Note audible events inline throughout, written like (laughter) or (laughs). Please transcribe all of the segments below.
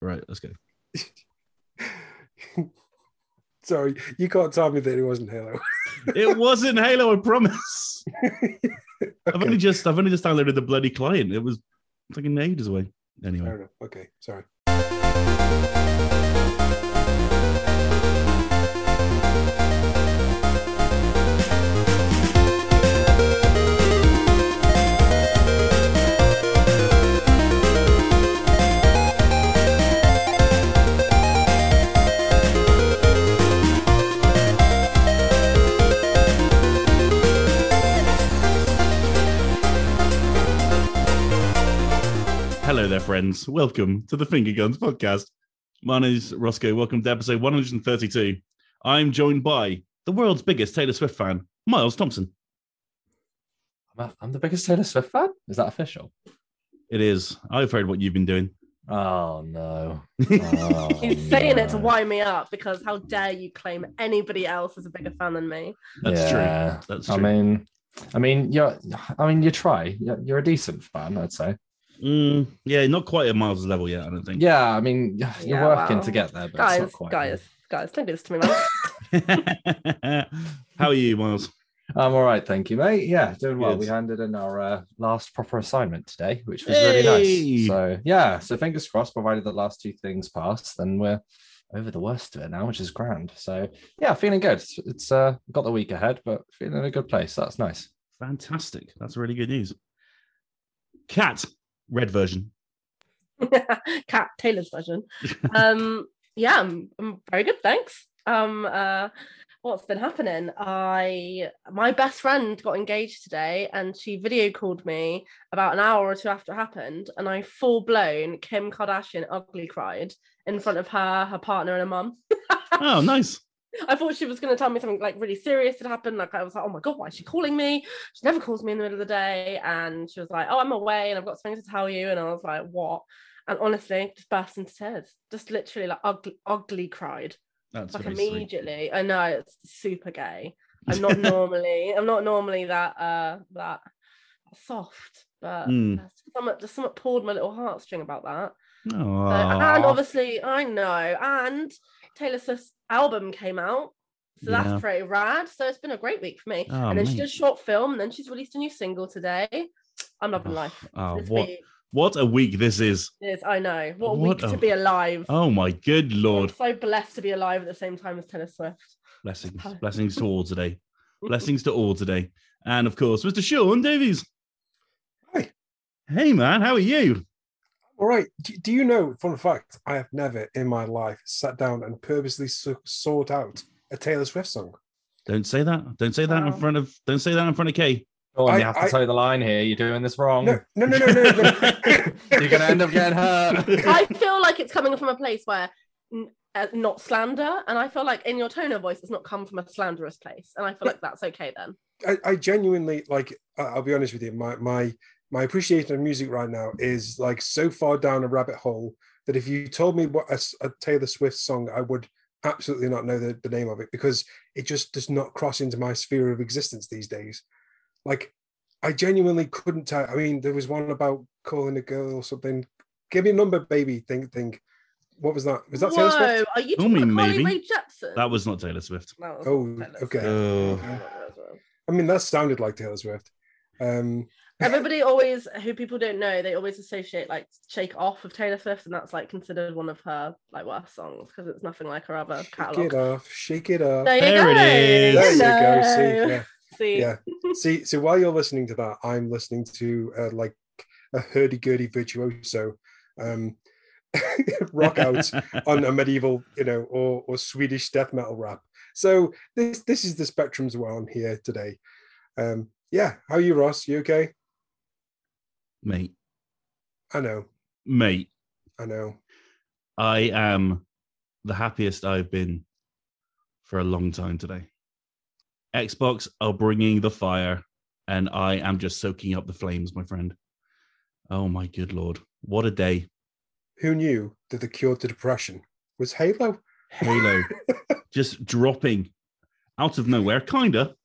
Right, let's go. (laughs) Sorry, you can't tell me that it wasn't Halo. (laughs) It wasn't Halo, I promise. (laughs) I've only just I've only just downloaded the bloody client. It was fucking ages away. Anyway. fair enough. Okay, sorry. Hello there, friends. Welcome to the Finger Guns podcast. My name is Rossko. Welcome to episode 132. I'm joined by the world's biggest Taylor Swift fan, Miles Thompson. I'm, a, I'm the biggest Taylor Swift fan. Is that official? It is. I've heard what you've been doing. Oh no. Oh, (laughs) He's saying it to oh, wind me up because how dare you claim anybody else is a bigger fan than me? That's true. Yeah. That's I mean, I mean, you're. I mean, you try. You're, you're a decent fan, I'd say. Mm, yeah, not quite at Miles' level yet, I don't think. Yeah, I mean, (sighs) you're Yeah, working well, to get there, but it's Guys, not quite. guys, guys, don't do this to me, man. (laughs) (laughs) How are you, Miles? I'm all right, thank you, mate. Yeah, doing well. Good. We handed in our uh, last proper assignment today, which was really nice. So yeah, so fingers crossed. Provided the last two things pass, then we're over the worst of it now, which is grand. So yeah, feeling good. It's, it's uh, got the week ahead, but feeling in a good place. That's nice. Fantastic. That's really good news. Kat, red version. (laughs) Kat Taylor's version. Um, yeah, I'm, I'm very good, thanks. Um, uh, what's been happening? I my best friend got engaged today, and she video called me about an hour or two after it happened, and I full blown Kim Kardashian ugly cried in front of her, her partner, and her mum. (laughs) Oh, nice. I thought she was going to tell me something like really serious had happened. Like I was like, oh my god, why is she calling me? She never calls me in the middle of the day. And she was like, oh, I'm away and I've got something to tell you. And I was like, what? And honestly, just burst into tears. Just literally like ugly, ugly cried That's like very sweet. immediately. I know it's super gay. I'm not (laughs) normally, I'm not normally that uh that soft, but Mm. there's something, there's pulled my little heartstring about that. So- and obviously, I know. And Taylor Swift's album came out. So Yeah. that's pretty rad. So it's been a great week for me. Oh, and then she did a short film, and then she's released a new single today. I'm loving life. Oh, oh This what week what a week this is. is, I know. What a What week a- to be alive. Oh my good lord. I'm so blessed to be alive at the same time as Taylor Swift. Blessings. Blessings to all today. (laughs) Blessings to all today. And of course, Mr. Sean Davies. Hi. Hey man, how are you? All right. Do, do you know, fun fact, I have never in my life sat down and purposely so- sought out a Taylor Swift song. Don't say that. Don't say that in front of don't say that in front of Kay. Sean, I- you have to I- toe the line here. You're doing this wrong. No, no, no, no, no. no. (laughs) (laughs) You're gonna end up getting hurt. I feel like it's coming from a place where uh, not slander, and I feel like in your tone of voice, it's not come from a slanderous place, and I feel like that's okay then. I, I genuinely like. I- I'll be honest with you. My my my appreciation of music right now is like so far down a rabbit hole that if you told me what a, s- a Taylor Swift song, I would absolutely not know the, the name of it because it just does not cross into my sphere of existence these days. Like, I genuinely couldn't tell. I mean, there was one about calling a girl or something. Give me a number, baby. Think, think. What was that? Was that Taylor Whoa, Swift? are you talking me, about Carly maybe. Rae Jepsen? That was not Taylor Swift. That was Oh, Taylor okay. Oh. Swift. I mean, that sounded like Taylor Swift. Um, Everybody always, who people don't know, they always associate like "Shake It Off" with Taylor Swift, and that's like considered one of her like worst songs because it's nothing like her other shake it off, shake it off. There you There go. it is. There you go. See, yeah. (laughs) See, yeah see so while you're listening to that i'm listening to uh, like a hurdy-gurdy virtuoso um (laughs) rock out (laughs) on a medieval you know or or swedish death metal rap so this this is the spectrums we're on here today um yeah how are you ross you okay Mate, i know mate, i know I am the happiest I've been for a long time today. Xbox are bringing the fire, and I am just soaking up the flames, my friend. Oh my good lord. What a day. who knew that the cure to depression was halo Halo (laughs) just dropping out of nowhere, kinda.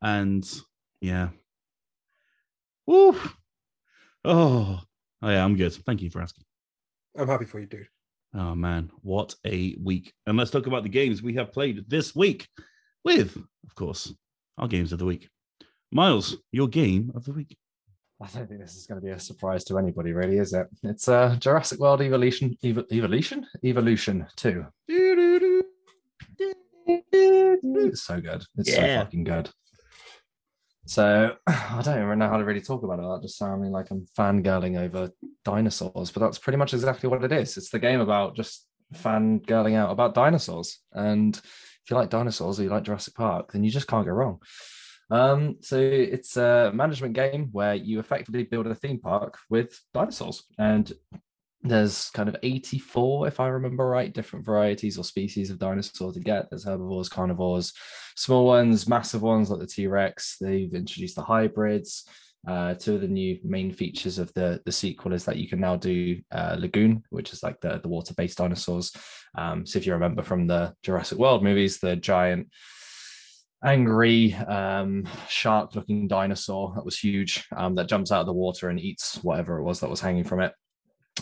And yeah. Woo. Oh, oh yeah, I'm good. Thank you for asking. I'm happy for you, dude. Oh man, what a week! And let's talk about the games we have played this week with, of course, our games of the week. Miles, your game of the week. I don't think this is going to be a surprise to anybody, really, is it? It's uh, Jurassic World Evolution, Evo- Evolution, Evolution Two. It's so good. It's Yeah. so fucking good. So (clears throat) I don't even know how to really talk about it. without just sounding like I'm fangirling over dinosaurs, but that's pretty much exactly what it is. It's the game about just fangirling out about dinosaurs. And if you like dinosaurs or you like Jurassic Park, then you just can't go wrong. Um, so it's a management game where you effectively build a theme park with dinosaurs, and there's kind of 84, if I remember right, different varieties or species of dinosaur to get. There's herbivores, carnivores, small ones, massive ones like the T-Rex. They've introduced the hybrids. Uh, two of the new main features of the the sequel is that you can now do uh, lagoon, which is like the the water based dinosaurs. Um, so if you remember from the Jurassic World movies, the giant angry um, shark looking dinosaur that was huge um, that jumps out of the water and eats whatever it was that was hanging from it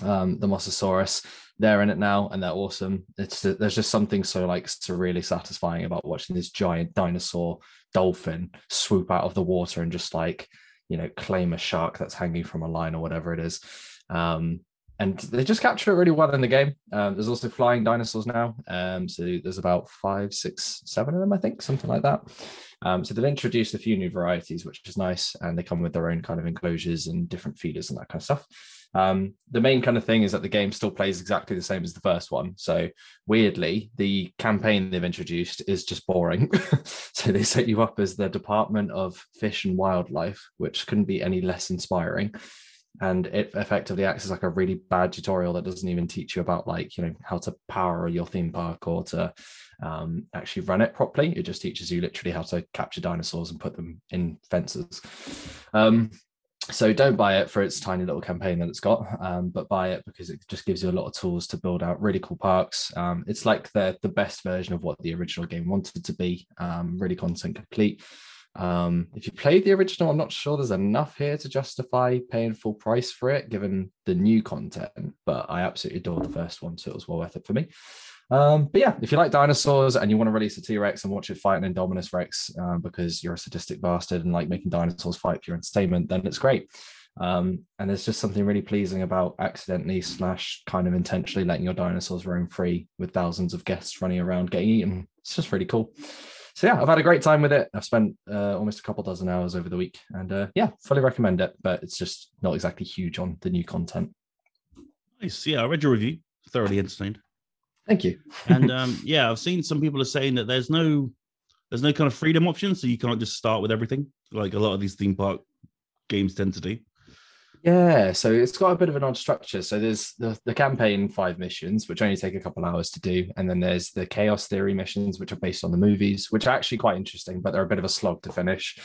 um, the mosasaurus. They're in it now and they're awesome. It's there's just something so like surreally satisfying about watching this giant dinosaur dolphin swoop out of the water and just like you know claim a shark that's hanging from a line or whatever it is. Um, and they just capture it really well in the game. Um, there's also flying dinosaurs now. Um, so there's about five, six, seven of them, I think, something like that. Um, so they've introduced a few new varieties, which is nice, and they come with their own kind of enclosures and different feeders and that kind of stuff. Um, the main kind of thing is that the game still plays exactly the same as the first one. So weirdly, the campaign they've introduced is just boring. (laughs) so they set you up as the Department of Fish and Wildlife, which couldn't be any less inspiring and it effectively acts as like a really bad tutorial that doesn't even teach you about like you know how to power your theme park or to um, actually run it properly. It just teaches you literally how to capture dinosaurs and put them in fences. Um, so don't buy it for its tiny little campaign that it's got um, but buy it because it just gives you a lot of tools to build out really cool parks. Um, it's like the the best version of what the original game wanted to be. Um, really content complete um, if you played the original, I'm not sure there's enough here to justify paying full price for it, given the new content. But I absolutely adore the first one, so it was well worth it for me. Um, but yeah, if you like dinosaurs and you want to release a T Rex and watch it fight an Indominus Rex um, because you're a sadistic bastard and like making dinosaurs fight for your entertainment, then it's great. Um, and there's just something really pleasing about accidentally slash kind of intentionally letting your dinosaurs roam free with thousands of guests running around getting eaten. It's just really cool so yeah, I've had a great time with it. I've spent uh, almost a couple dozen hours over the week, and uh, yeah, fully recommend it. But it's just not exactly huge on the new content. Nice. Yeah, I read your review. Thoroughly entertained. Thank you. And (laughs) um, yeah, I've seen some people are saying that there's no there's no kind of freedom option, so you can't just start with everything like a lot of these theme park games tend to do. Yeah, so it's got a bit of an odd structure. So there's the, the campaign five missions, which only take a couple hours to do. And then there's the chaos theory missions, which are based on the movies, which are actually quite interesting, but they're a bit of a slog to finish.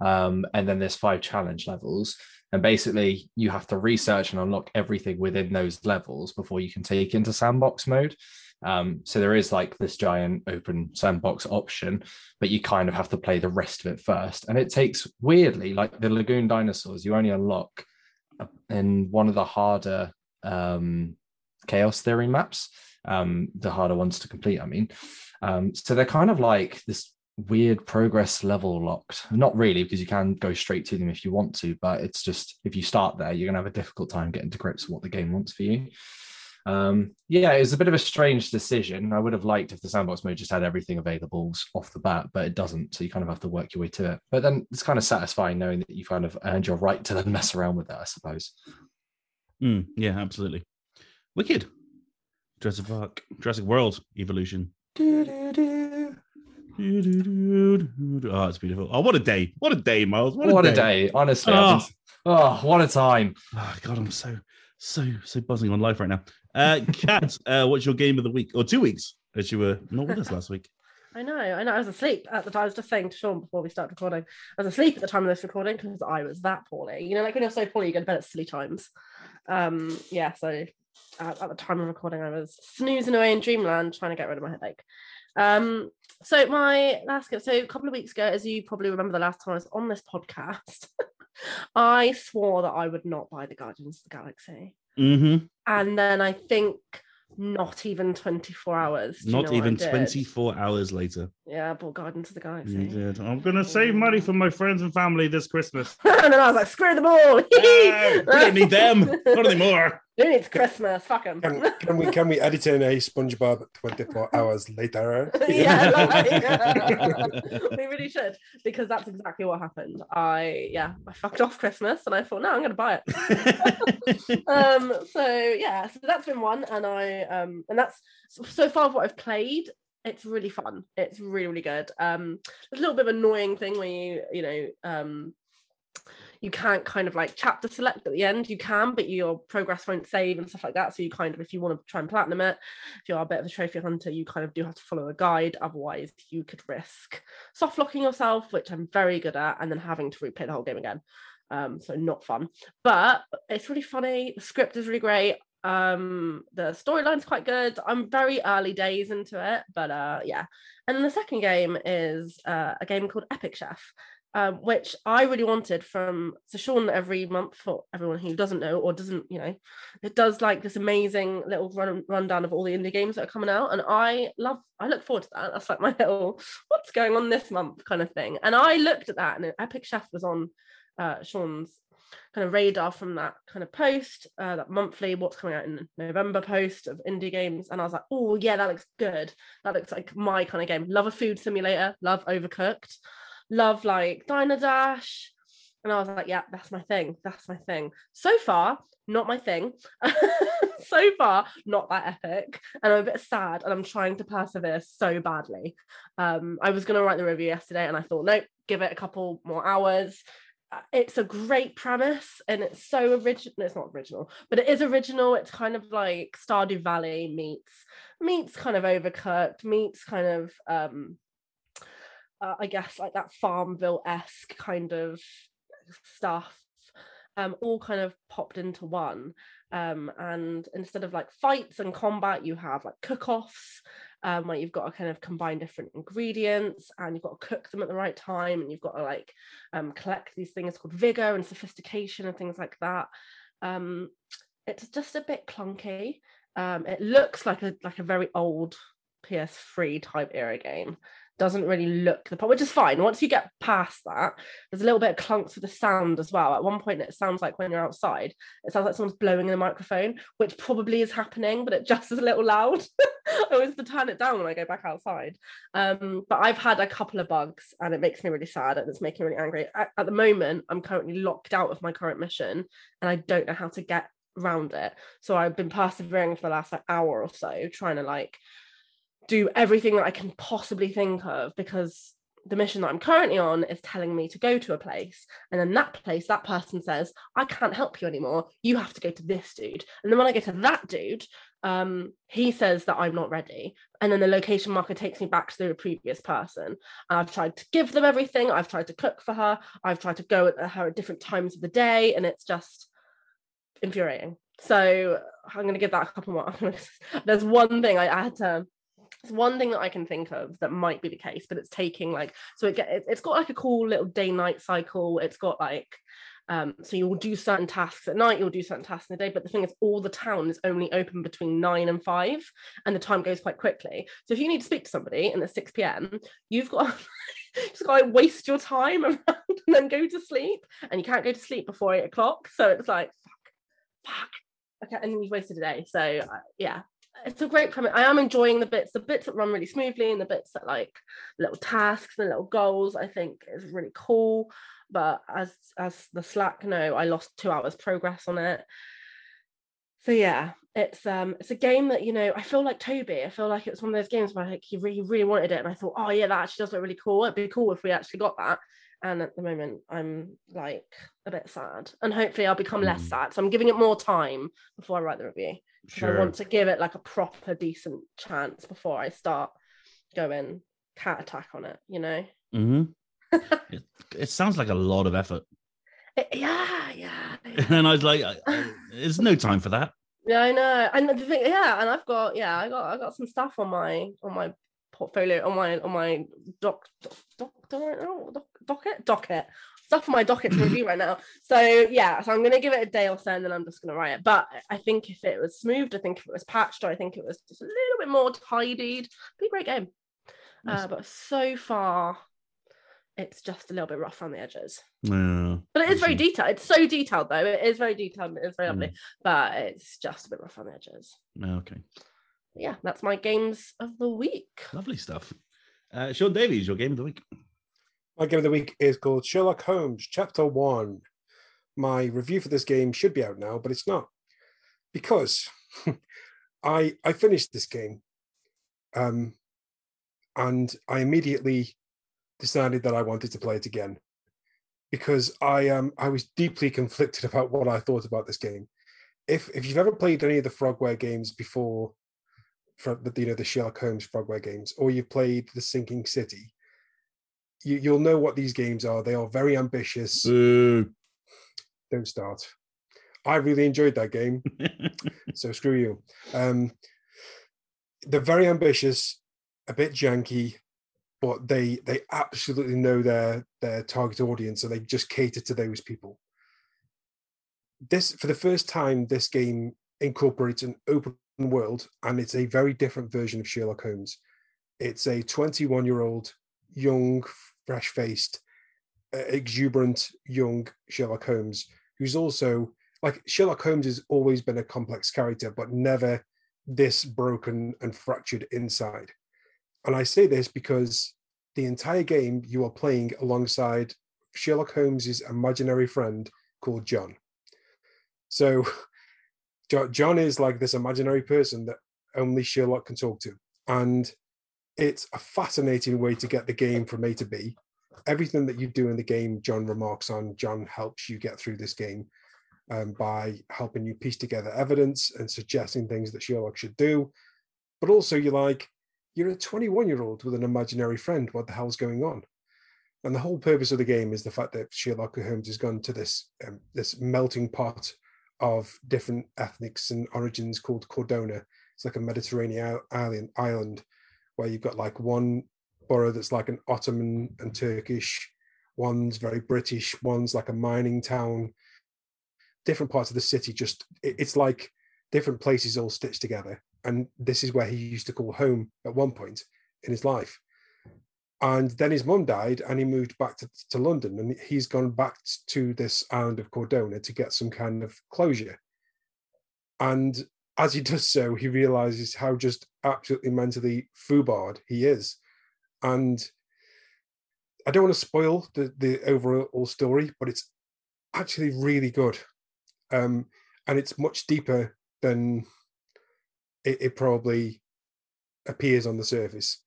Um, and then there's five challenge levels. And basically, you have to research and unlock everything within those levels before you can take into sandbox mode. Um, so there is like this giant open sandbox option, but you kind of have to play the rest of it first. And it takes weirdly, like the Lagoon dinosaurs, you only unlock in one of the harder um, chaos theory maps, um, the harder ones to complete. I mean, um, so they're kind of like this weird progress level locked. Not really, because you can go straight to them if you want to, but it's just if you start there, you're gonna have a difficult time getting to grips with what the game wants for you. Um, yeah, it was a bit of a strange decision. I would have liked if the sandbox mode just had everything available off the bat, but it doesn't. So you kind of have to work your way to it. But then it's kind of satisfying knowing that you kind of earned your right to then (laughs) mess around with it, I suppose. Mm, yeah, absolutely. Wicked. Jurassic Park, Jurassic World evolution. Oh, it's beautiful. Oh, what a day. What a day, Miles. What, What, a, a day. day, honestly. Oh. I've oh, what a time. Oh, God, I'm so, so, so buzzing on life right now. Uh, Kat, uh, what's your game of the week? Or two weeks, as you were not with us last week. (laughs) I know, I know. I was asleep at the time. I was just saying to Sean before we start recording. I was asleep at the time of this recording because I was that poorly. You know, like when you're so poorly, you go to bed at silly times. Um, yeah. So at, at the time of recording, I was snoozing away in dreamland, trying to get rid of my headache. Um, so my last. So a couple of weeks ago, as you probably remember, the last time I was on this podcast, (laughs) I swore that I would not buy the Guardians of the Galaxy. Mm-hmm. and then I think not even 24 hours. Not even 24 hours later. Yeah, I bought Guardians of the Galaxy. You did. I'm gonna save money for my friends and family this Christmas. (laughs) and then I was like, screw them all. No, we don't need them. Not anymore. Who needs Christmas? Fuck them. Can, can we can we edit in a SpongeBob 24 (laughs) hours later? (laughs) yeah, like, (laughs) we really should because that's exactly what happened. I yeah, I fucked off Christmas and I thought, no, I'm gonna buy it. um, so yeah, so that's been one, and I um, and that's so far what I've played. It's really fun. It's really really good. Um, there's a little bit of annoying thing where you you know um you can't kind of like chapter select at the end. You can, but your progress won't save and stuff like that. So you kind of, if you want to try and platinum it, if you are a bit of a trophy hunter, you kind of do have to follow a guide. Otherwise, you could risk soft locking yourself, which I'm very good at, and then having to replay the whole game again. Um, so not fun, but it's really funny. The script is really great. Um, the storyline's quite good. I'm very early days into it, but uh, yeah. And the second game is uh, a game called Epic Chef um, which I really wanted from so Sean every month for everyone who doesn't know or doesn't, you know, it does like this amazing little run rundown of all the indie games that are coming out. And I love I look forward to that. That's like my (laughs) little what's going on this month kind of thing. And I looked at that and Epic Chef was on uh, Sean's kind of radar from that kind of post, uh, that monthly what's coming out in November post of indie games. And I was like, oh yeah, that looks good. That looks like my kind of game. Love a food simulator, love overcooked love like Diner Dash. And I was like, yeah, that's my thing. That's my thing. So far, not my thing. (laughs) so far, not that epic. And I'm a bit sad and I'm trying to persevere so badly. Um, I was going to write the review yesterday and I thought, nope, give it a couple more hours. Uh, It's a great premise and it's so original. It's not original, but it is original. It's kind of like Stardew Valley meets meets kind of overcooked, meets kind of um uh, I guess like that Farmville esque kind of stuff, um, all kind of popped into one. Um, and instead of like fights and combat, you have like cook offs. Um, where you've got to kind of combine different ingredients and you've got to cook them at the right time and you've got to like um, collect these things called vigor and sophistication and things like that. Um, it's just a bit clunky. Um, it looks like a like a very old PS3 type era game doesn't really look the part, which is fine. Once you get past that, there's a little bit of clunks with the sound as well. At one point, it sounds like when you're outside, it sounds like someone's blowing in a microphone, which probably is happening, but it just is a little loud. (laughs) I always turn it down when I go back outside. Um, but I've had a couple of bugs and it makes me really sad and it's making me really angry. At, at the moment, I'm currently locked out of my current mission and I don't know how to get around it. So I've been persevering for the last like hour or so, trying to like do everything that I can possibly think of because the mission that I'm currently on is telling me to go to a place. And then that place, that person says, I can't help you anymore. You have to go to this dude. And then when I get to that dude, um, he says that I'm not ready. And then the location marker takes me back to the previous person. And I've tried to give them everything. I've tried to cook for her. I've tried to go at her at different times of the day. And it's just infuriating. So I'm going to give that a couple more. (laughs) There's one thing I, I had to it's one thing that I can think of that might be the case, but it's taking like so it get it, it's got like a cool little day night cycle. It's got like um so you'll do certain tasks at night, you'll do certain tasks in the day. But the thing is, all the town is only open between nine and five, and the time goes quite quickly. So if you need to speak to somebody and it's six p.m., you've got (laughs) just got to waste your time (laughs) around and then go to sleep, and you can't go to sleep before eight o'clock. So it's like fuck, fuck. Okay, and then you've wasted a day. So uh, yeah, it's a great premise. I am enjoying the bits, the bits that run really smoothly, and the bits that like little tasks and little goals. I think is really cool. But as as the Slack know, I lost two hours progress on it. So yeah, it's um it's a game that you know I feel like Toby. I feel like it's one of those games where like he really really wanted it, and I thought, oh yeah, that actually does look really cool. It'd be cool if we actually got that. And at the moment, I'm like a bit sad, and hopefully, I'll become less Mm. sad. So I'm giving it more time before I write the review. 'cause I want to give it like a proper decent chance before I start going cat attack on it, you know? hmm (laughs) it, it sounds like a lot of effort. It- yeah, yeah. (laughs) yeah. And I was like, I- I- (laughs) there's no time for that. Yeah, I know. And the thing, yeah, and I've got, yeah, I got, I got some stuff on my, on my portfolio, on my, on my doc, doc, doc, doc, doc docket, docket. stuff on my docket to review right now. So yeah, so I'm gonna give it a day or so, and then I'm just gonna write it. But I think if it was smoothed, I think if it was patched, or I think it was just a little bit more tidied, be a great game. Nice. Uh, but so far, it's just a little bit rough on the edges. Yeah. But it is very Awesome. detailed. It's so detailed though. It is very detailed. It is very Mm. lovely, but it's just a bit rough on the edges. Okay. Yeah, that's my games of the week. Lovely stuff. Uh, Sean Davies, your game of the week. My game of the week is called Sherlock Holmes Chapter One. My review for this game should be out now, but it's not because (laughs) I I finished this game, um, and I immediately decided that I wanted to play it again because I um I was deeply conflicted about what I thought about this game. If if you've ever played any of the Frogware games before, from the you know the Sherlock Holmes Frogware games, or you've played the Sinking City, you, you'll know what these games are. They are very ambitious. Boo. Don't start. I really enjoyed that game, (laughs) so screw you. Um, they're very ambitious, a bit janky, but they they absolutely know their their target audience, so they just cater to those people. This for the first time, this game incorporates an open world, and it's a very different version of Sherlock Holmes. It's a 21 year old, young, fresh faced, uh, exuberant young Sherlock Holmes who's also like Sherlock Holmes has always been a complex character, but never this broken and fractured inside. And I say this because the entire game you are playing alongside Sherlock Holmes's imaginary friend called John. So (laughs) John is like this imaginary person that only Sherlock can talk to. And it's a fascinating way to get the game from A to B. Everything that you do in the game, John remarks on. John helps you get through this game um, by helping you piece together evidence and suggesting things that Sherlock should do. But also, you're like, you're a 21 year old with an imaginary friend. What the hell's going on? And the whole purpose of the game is the fact that Sherlock Holmes has gone to this um, this melting pot of different ethnics and origins called Cordona. It's like a Mediterranean island, island where you've got like one borough that's like an Ottoman and Turkish, one's very British, one's like a mining town. Different parts of the city, just it- it's like different places all stitched together. And this is where he used to call home at one point in his life. And then his mum died and he moved back to, to London and he's gone back to this island of Cordona to get some kind of closure. And as he does so, he realizes how just absolutely mentally foobarred he is. And I don't want to spoil the, the overall story, but it's actually really good. Um, and it's much deeper than it, it probably appears on the surface.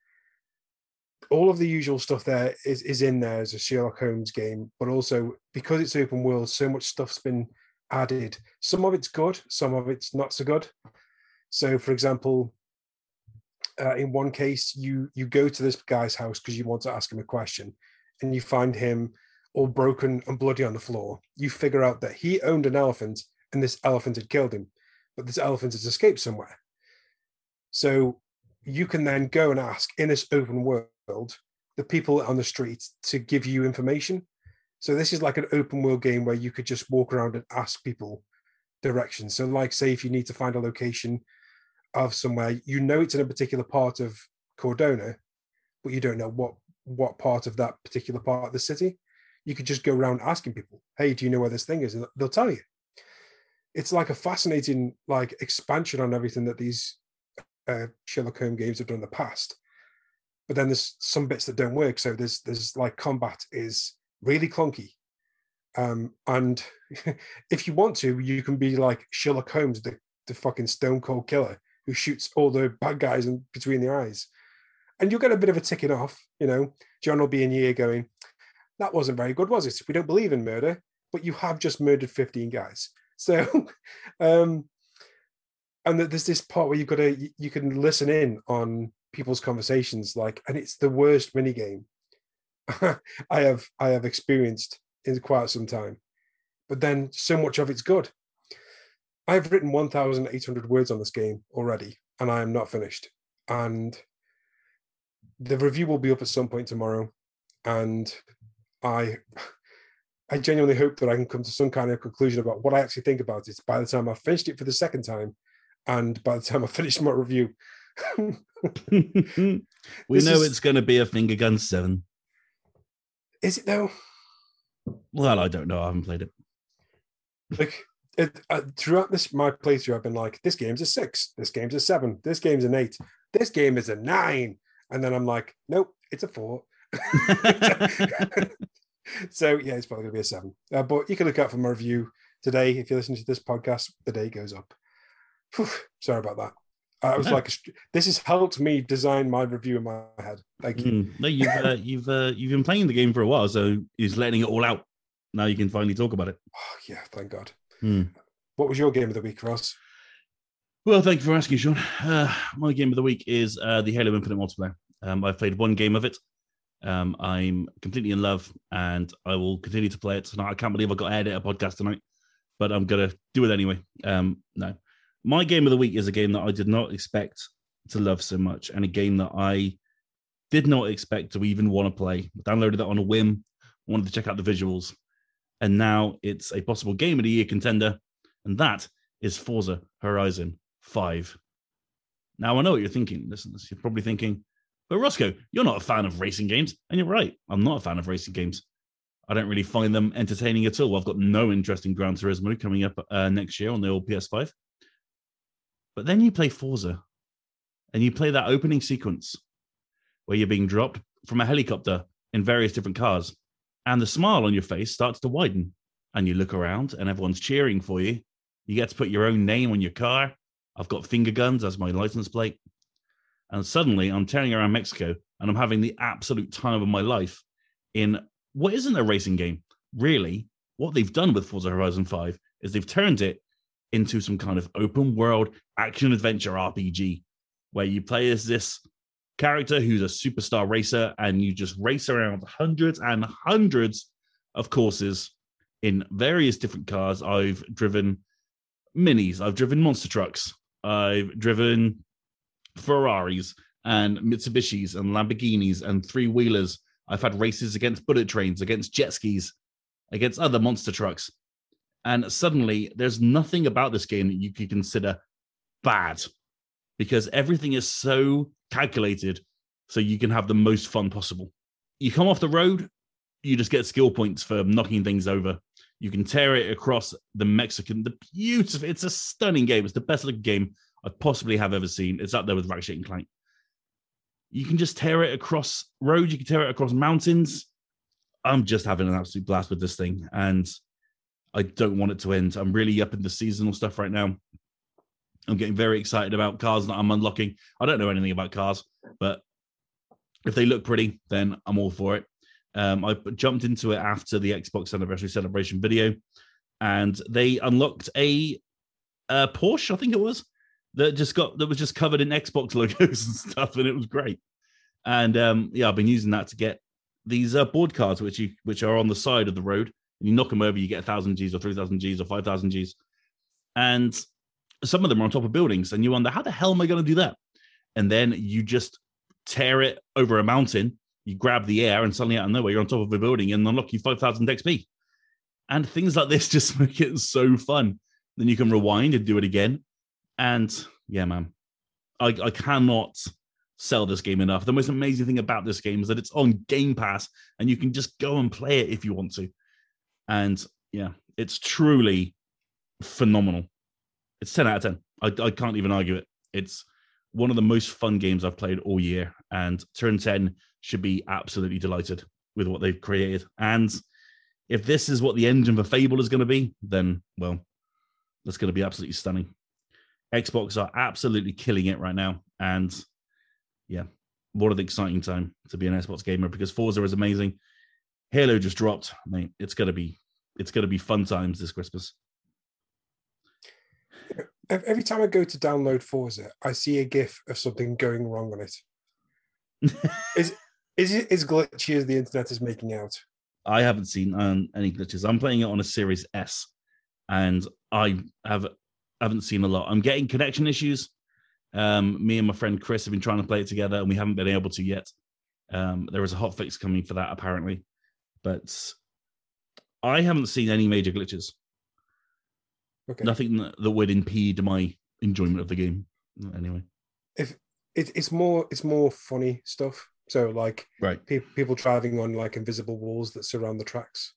All of the usual stuff there is, is in there as a Sherlock Holmes game, but also because it's open world, so much stuff's been added. Some of it's good, some of it's not so good. So, for example, uh, in one case, you you go to this guy's house because you want to ask him a question, and you find him all broken and bloody on the floor. You figure out that he owned an elephant, and this elephant had killed him, but this elephant has escaped somewhere. So you can then go and ask in this open world the people on the street to give you information. So this is like an open world game where you could just walk around and ask people directions. So, like, say if you need to find a location of somewhere, you know it's in a particular part of Cordona, but you don't know what what part of that particular part of the city. You could just go around asking people, "Hey, do you know where this thing is?" And they'll tell you. It's like a fascinating like expansion on everything that these uh, Sherlock Holmes games have done in the past. But then there's some bits that don't work. So there's there's like combat is really clunky. Um, and (laughs) if you want to, you can be like Sherlock Holmes, the, the fucking stone cold killer who shoots all the bad guys in between the eyes. And you'll get a bit of a ticking off, you know. John will be in here going, That wasn't very good, was it? We don't believe in murder, but you have just murdered 15 guys. (laughs) So um and there's this part where you've got to you can listen in on people's conversations, like, and it's the worst mini game (laughs) I have I have experienced in quite some time. But then so much of it's good. I've written 1,800 words on this game already, and I am not finished. And the review will be up at some point tomorrow. And I I genuinely hope that I can come to some kind of conclusion about what I actually think about it by the time I've finished it for the second time, and by the time I (laughs) finish my review. (laughs) we This know is- it's going to be a finger gun seven. Is it though? Well, I don't know. I haven't played it. Like it, uh, throughout this my playthrough, I've been like, this game's a six, this game's a seven, this game's an eight, this game is a nine, and then I'm like, nope, it's a four. (laughs) (laughs) so yeah, it's probably gonna be a seven. Uh, but you can look out for my review today if you listen to this podcast. The day goes up. Phew, sorry about that. I was like, this has helped me design my review in my head. Thank you. Mm, no, you've uh, (laughs) you've uh, you've been playing the game for a while, so he's letting it all out. Now you can finally talk about it. Oh, yeah, thank God. Hmm. What was your game of the week, Ross? Well, thank you for asking, Sean. Uh, my game of the week is uh, the Halo Infinite multiplayer. Um, I've played one game of it. Um, I'm completely in love, and I will continue to play it tonight. I can't believe I got to edit a podcast tonight, but I'm gonna do it anyway. Um, no, my game of the week is a game that I did not expect to love so much, and a game that I did not expect to even want to play. Downloaded it on a whim, wanted to check out the visuals, and now it's a possible game of the year contender, and that is Forza Horizon 5. Now, I know what you're thinking. Listen, you're probably thinking, but Rossko, you're not a fan of racing games. And you're right. I'm not a fan of racing games. I don't really find them entertaining at all. I've got no interest in Gran Turismo coming up uh, next year on the old PS5. But then you play Forza and you play that opening sequence where you're being dropped from a helicopter in various different cars. And the smile on your face starts to widen. And you look around and everyone's cheering for you. You get to put your own name on your car. I've got finger guns as my license plate. And suddenly I'm tearing around Mexico and I'm having the absolute time of my life in what isn't a racing game. Really, what they've done with Forza Horizon 5 is they've turned it into some kind of open world action adventure RPG where you play as this character who's a superstar racer and you just race around hundreds and hundreds of courses in various different cars. I've driven minis, I've driven monster trucks, I've driven Ferraris and Mitsubishis and Lamborghinis and three wheelers. I've had races against bullet trains, against jet skis, against other monster trucks. And suddenly, there's nothing about this game that you could consider bad because everything is so calculated so you can have the most fun possible. You come off the road, you just get skill points for knocking things over. You can tear it across the Mexican, the beautiful, it's a stunning game. It's the best looking game I possibly have ever seen. It's up there with Ratchet and Clank. You can just tear it across roads, you can tear it across mountains. I'm just having an absolute blast with this thing, and I don't want it to end. I'm really up in the seasonal stuff right now. I'm getting very excited about cars that I'm unlocking. I don't know anything about cars, but if they look pretty, then I'm all for it. Um, I jumped into it after the Xbox anniversary celebration video, and they unlocked a, a Porsche, I think it was, that just got that was just covered in Xbox (laughs) logos and stuff, and it was great. And um, yeah, I've been using that to get these uh, board cards, which you which are on the side of the road. And You knock them over, you get a thousand G's or three thousand G's or five thousand G's, and some of them are on top of buildings, and you wonder how the hell am I going to do that? And then you just tear it over a mountain, you grab the air, and suddenly out of nowhere you're on top of a building and unlock you five thousand XP. And things like this (laughs) just make it so fun. Then you can rewind and do it again. And yeah, man, I, I cannot sell this game enough. The most amazing thing about this game is that it's on Game Pass and you can just go and play it if you want to. And yeah, it's truly phenomenal. It's 10 out of 10. I, I can't even argue it. It's one of the most fun games I've played all year. And Turn 10 should be absolutely delighted with what they've created. And if this is what the engine for Fable is going to be, then, well, that's going to be absolutely stunning. Xbox are absolutely killing it right now. And yeah, what an exciting time to be an Xbox gamer because Forza is amazing. Halo just dropped, mate. It's gonna be it's gonna be fun times this Christmas. Ev- Every time I go to download Forza, I see a GIF of something going wrong on it. (laughs) Is is it as glitchy as the internet is making out? I haven't seen um, any glitches. I'm playing it on a Series S, and I have haven't seen a lot. I'm getting connection issues. Um, me and my friend Chris have been trying to play it together, and we haven't been able to yet. Um, there is a hot fix coming for that apparently, but I haven't seen any major glitches. Okay. Nothing that, that would impede my enjoyment of the game. Anyway, It, it's more it's more funny stuff. So like right. pe- people driving on like invisible walls that surround the tracks.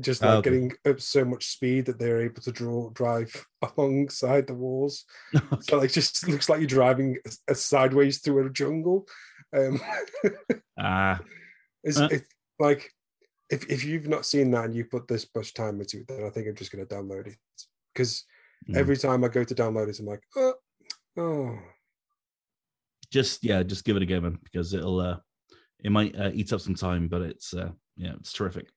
Just Ah, like okay. getting up so much speed that they're able to draw drive (laughs) alongside the walls. (laughs) So like just looks like you're driving a, a sideways through a jungle. Um, (laughs) Ah, it's Uh. it, like if if you've not seen that and you put this much time into it, then I think I'm just going to download it because mm. every time I go to download it, I'm like, oh, oh, just yeah, just give it a go, man, because it'll uh, it might uh, eat up some time, but it's uh, yeah, it's terrific.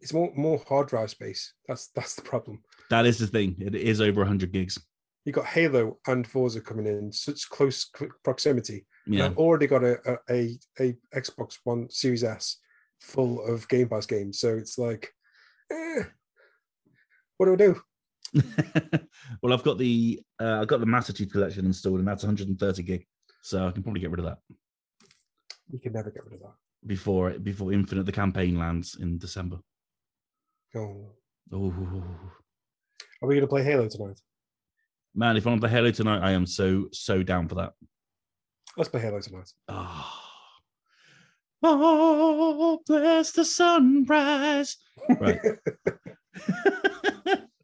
it's more more hard drive space. That's that's the problem. That is the thing. It is over 100 gigs. You got Halo and Forza coming in such close proximity. Yeah, I've already got a, a a a Xbox One Series S full of Game Pass games, so it's like, eh, what do I do? (laughs) well, I've got the uh, I've got the Master Chief Collection installed, and that's 130 gig, so I can probably get rid of that You can never get rid of that. before before Infinite the campaign lands in December. Oh, Oh are we going to play Halo tonight? man, if I want to play Halo tonight, I am so so down for that. Let's play Halo tonight. Oh, oh bless the sunrise. Right.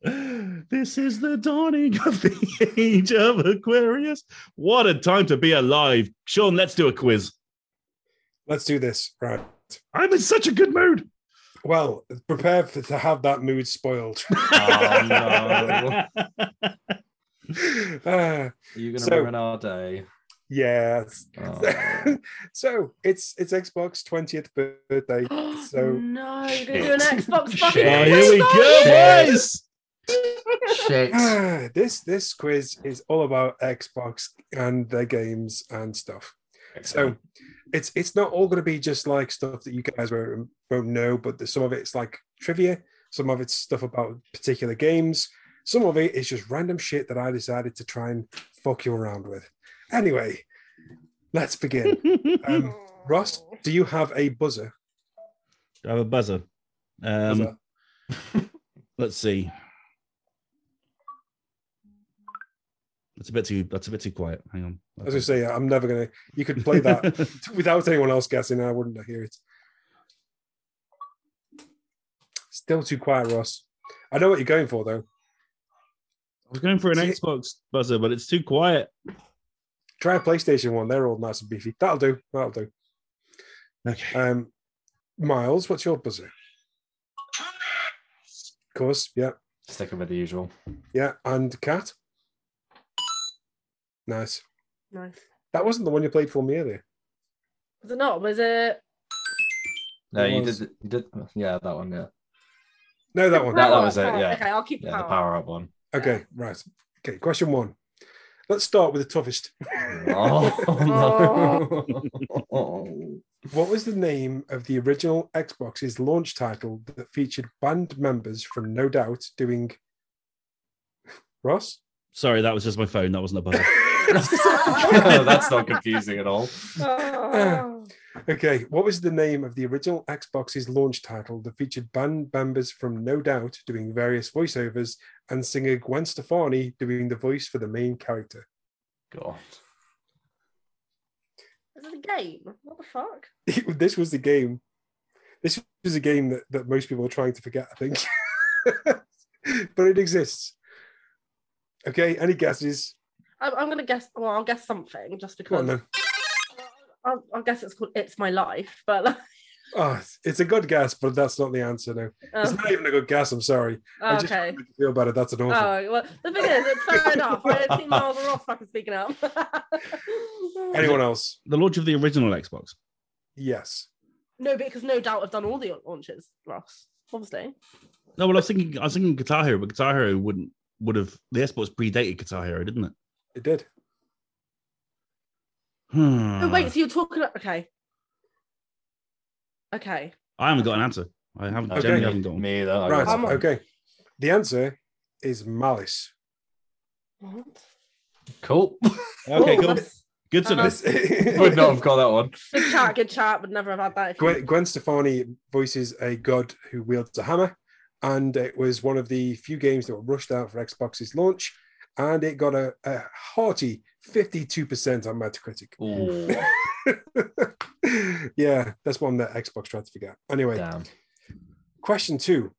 (laughs) this is the dawning of the age of Aquarius. What a time to be alive. Sean, let's do a quiz. Let's do this. Right. I'm in such a good mood. Well, prepare for, to have that mood spoiled. (laughs) Oh, no. (laughs) Ah, Are you going to So- ruin our day? Yes. Oh. (laughs) so it's it's Xbox 20th birthday. (gasps) So no, you're gonna do an Xbox fucking Oh, here we quiz, go, Shit. boys. Shit. ah, (sighs) this this quiz is all about Xbox and their games and stuff. So it's it's not all going to be just like stuff that you guys won't, won't know, but there's some of it's like trivia, some of it's stuff about particular games, some of it is just random shit that I decided to try and fuck you around with. Anyway, let's begin. Um, (laughs) Ross, do you have a buzzer? Do I have a buzzer. Um, Buzzer? (laughs) let's see. That's a bit too. That's a bit too quiet. Hang on. As I was going to say, I'm never going to. You could play that (laughs) without anyone else guessing, I wouldn't hear it. Still too quiet, Ross. I know what you're going for, though. I was going for an See- Xbox buzzer, but it's too quiet. Try a PlayStation one. They're all nice and beefy. That'll do. That'll do. Okay. Um, Miles, what's your buzzer? Of course, yeah, Sticking with the usual. yeah. And Kat. Nice. Nice. That wasn't the one you played for me earlier. Was it not? Was it? No, It you was- did. You did. Yeah, that one. Yeah. No, that one. That- that was up, it, yeah. Okay, I'll keep Yeah, power. the power up one. Okay, right. Okay, question one. Let's start with the toughest. Oh, no. (laughs) What was the name of the original Xbox's launch title that featured band members from No Doubt doing Ross? Sorry, that was just my phone. That wasn't a buzzer. (laughs) (laughs) That's not confusing at all. Oh. Okay, what was the name of the original Xbox's launch title that featured band members from No Doubt doing various voiceovers and singer Gwen Stefani doing the voice for the main character? God. Is it a game? What the fuck? (laughs) this was the game. This was a game that, that most people are trying to forget, I think. (laughs) but it exists. Okay, any guesses? I'm, I'm gonna guess. Well, I'll guess something just Go on because. then. I'll, I'll guess it's called "It's My Life," but like, Oh, it's a good guess, but that's not the answer now. It's oh, not even a good guess, I'm sorry. I'm oh, just okay. trying to feel better. That's an awful. Oh well, the thing is, it's fair (laughs) enough. I don't see Miles and Ross fucking speaking (laughs) up. Anyone else? the launch of the original Xbox. Yes. No, because no doubt I've done all the launches, Ross. Obviously. No, well, I was thinking, I was thinking Guitar Hero, but Guitar Hero wouldn't would have the Xbox predated Guitar Hero, didn't it? It did. Hmm. Oh wait, so you're talking? Okay. Okay. I haven't got an answer. I haven't. Okay. Generally haven't got one. Me either. I right. got Okay. The answer is Malice. What? Cool. (laughs) Okay, cool. that's- Good to know. Uh-huh. (laughs) Would not have got that one. Good chat, good chat. Would never have had that. If Gwen. Gwen Stefani voices a god who wields a hammer, and it was one of the few games that were rushed out for Xbox's launch, and it got a, a hearty 52% on Metacritic. (laughs) Yeah, that's one that Xbox tried to forget. Anyway, damn. question two.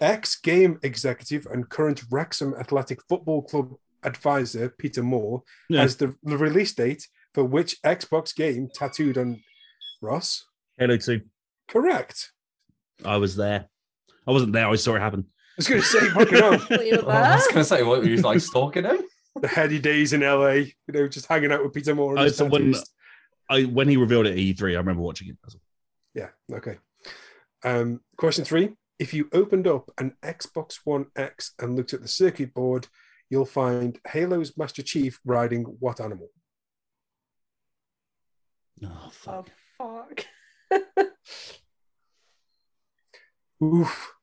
Ex game executive and current Wrexham Athletic Football Club advisor Peter Moore Yeah. has the, the release date for which Xbox game tattooed on Ross. Halo 2. Correct. I was there. I wasn't there. I saw it happen. I was going to say, fucking hell, Oh, I was gonna say, what were you like (laughs) stalking him? the heady days in LA, you know, just hanging out with Peter Moore. and I his when. I, when he revealed it at E3, I remember watching it. That's all. Yeah, okay. Um, question three. If you opened up an Xbox One X and looked at the circuit board, you'll find Halo's Master Chief riding what animal? Oh, fuck. Oh fuck. (laughs) Oof.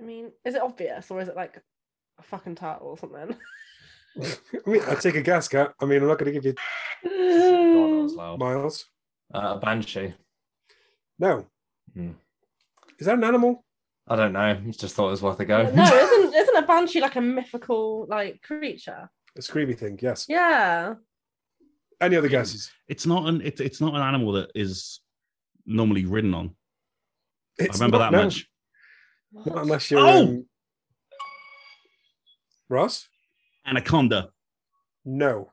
I mean, is it obvious or is it like a fucking turtle or something? (laughs) I mean, I'd take a guess, Kat. I mean, I'm not going to give you God, that was loud. miles. Uh, a banshee. No. Hmm. Is that an animal? I don't know. Just thought it was worth a go. no, isn't (laughs) isn't a banshee like a mythical like creature? A screamy thing, yes. Yeah. Any other guesses? It's not an it, it's not an animal that is normally ridden on. It's I remember not- that no, much. Not unless you're. Oh! Um, Ross? Anaconda. No.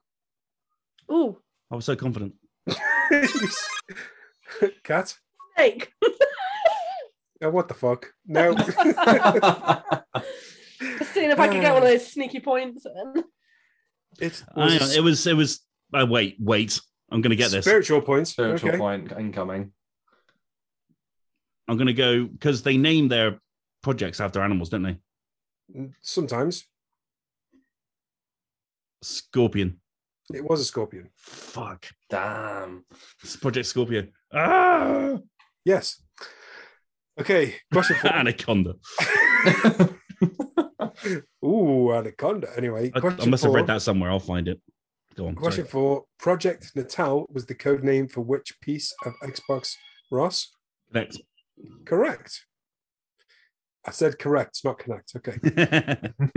Ooh, I was so confident. (laughs) Kat? snake. (laughs) Oh, what the fuck? No. (laughs) Just seeing if I could get one of those sneaky points in. it Hang on, was it was it was. Uh, wait, wait. I'm gonna get this. spiritual points. Spiritual okay. point incoming. I'm gonna go because they name their projects after animals, don't they? Sometimes Scorpion. it was a scorpion. Fuck. Damn. It's Project Scorpion. Ah! Yes. Okay. Question (laughs) for Anaconda. (laughs) Ooh, anaconda. Anyway, I, I must four. have read that somewhere. I'll find it. Go on. Question sorry. four. Project Natal was the code name for which piece of Xbox Ross? Kinect. Correct. I said correct, not connect. Okay.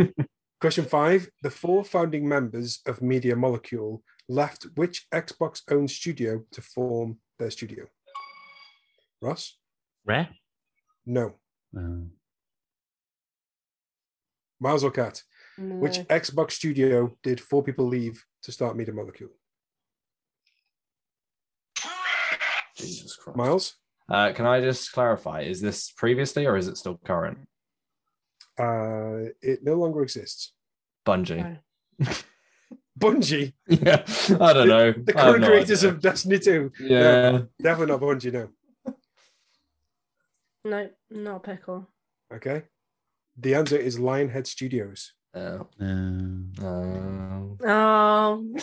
(laughs) (laughs) Question five. The four founding members of Media Molecule left which Xbox owned studio to form their studio? Ross? Rare. No. Uh, Miles or Kat? Which Xbox studio did four people leave to start Media Molecule? Jesus Christ. Miles? Uh, can I just clarify? Is this previously or is it still current? Uh, it no longer exists. Bungie. No. (laughs) Bungie, Yeah, I don't know. the I have current no creators idea. of Destiny 2. Yeah. Definitely not Bungie, no. No, not a pickle. Okay. The answer is Lionhead Studios. Yeah. uh, Um, Oh,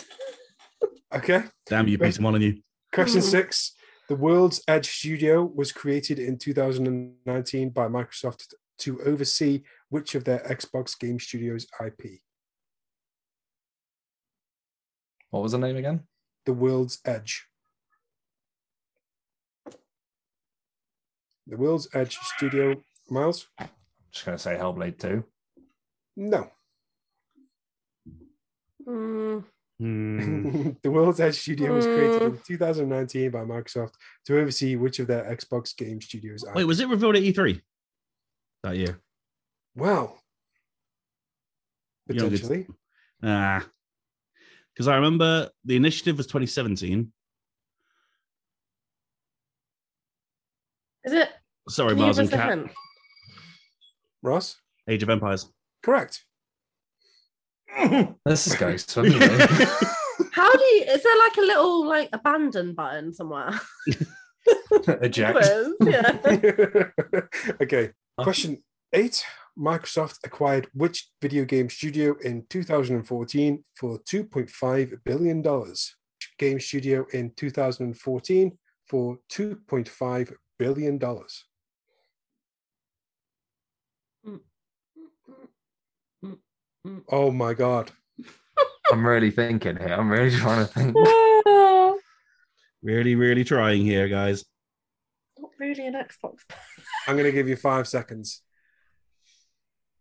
Okay. damn you, Peter Molyneux. Question Hmm. six. The World's Edge Studio was created in 2019 by Microsoft to oversee which of their Xbox Game Studios IP? what was the name again? The World's Edge. The World's Edge Studio. Miles? just gonna say Hellblade 2. No. mm, Hmm. (laughs) the World's Edge Studio was created in Mm. 2019 by Microsoft to oversee which of their Xbox Game Studios IP. Wait, was it revealed at E3 that year? Well, You know, it's- potentially. Ah, because I remember the initiative was 2017. is it? Sorry, Can Mars and Kat. Ross? Age of Empires. Correct. This is going swimmingly. How do you? Is there like a little like abandon button somewhere? (laughs) Eject. Yeah. (laughs) okay. Question eight. Microsoft acquired which video game studio in 2014 for $2.5 billion? Game studio in 2014 for $2.5 billion. Oh my God. I'm really thinking here. I'm really trying to think. Really, really trying here, guys. Not really an Xbox. I'm going to give you five seconds.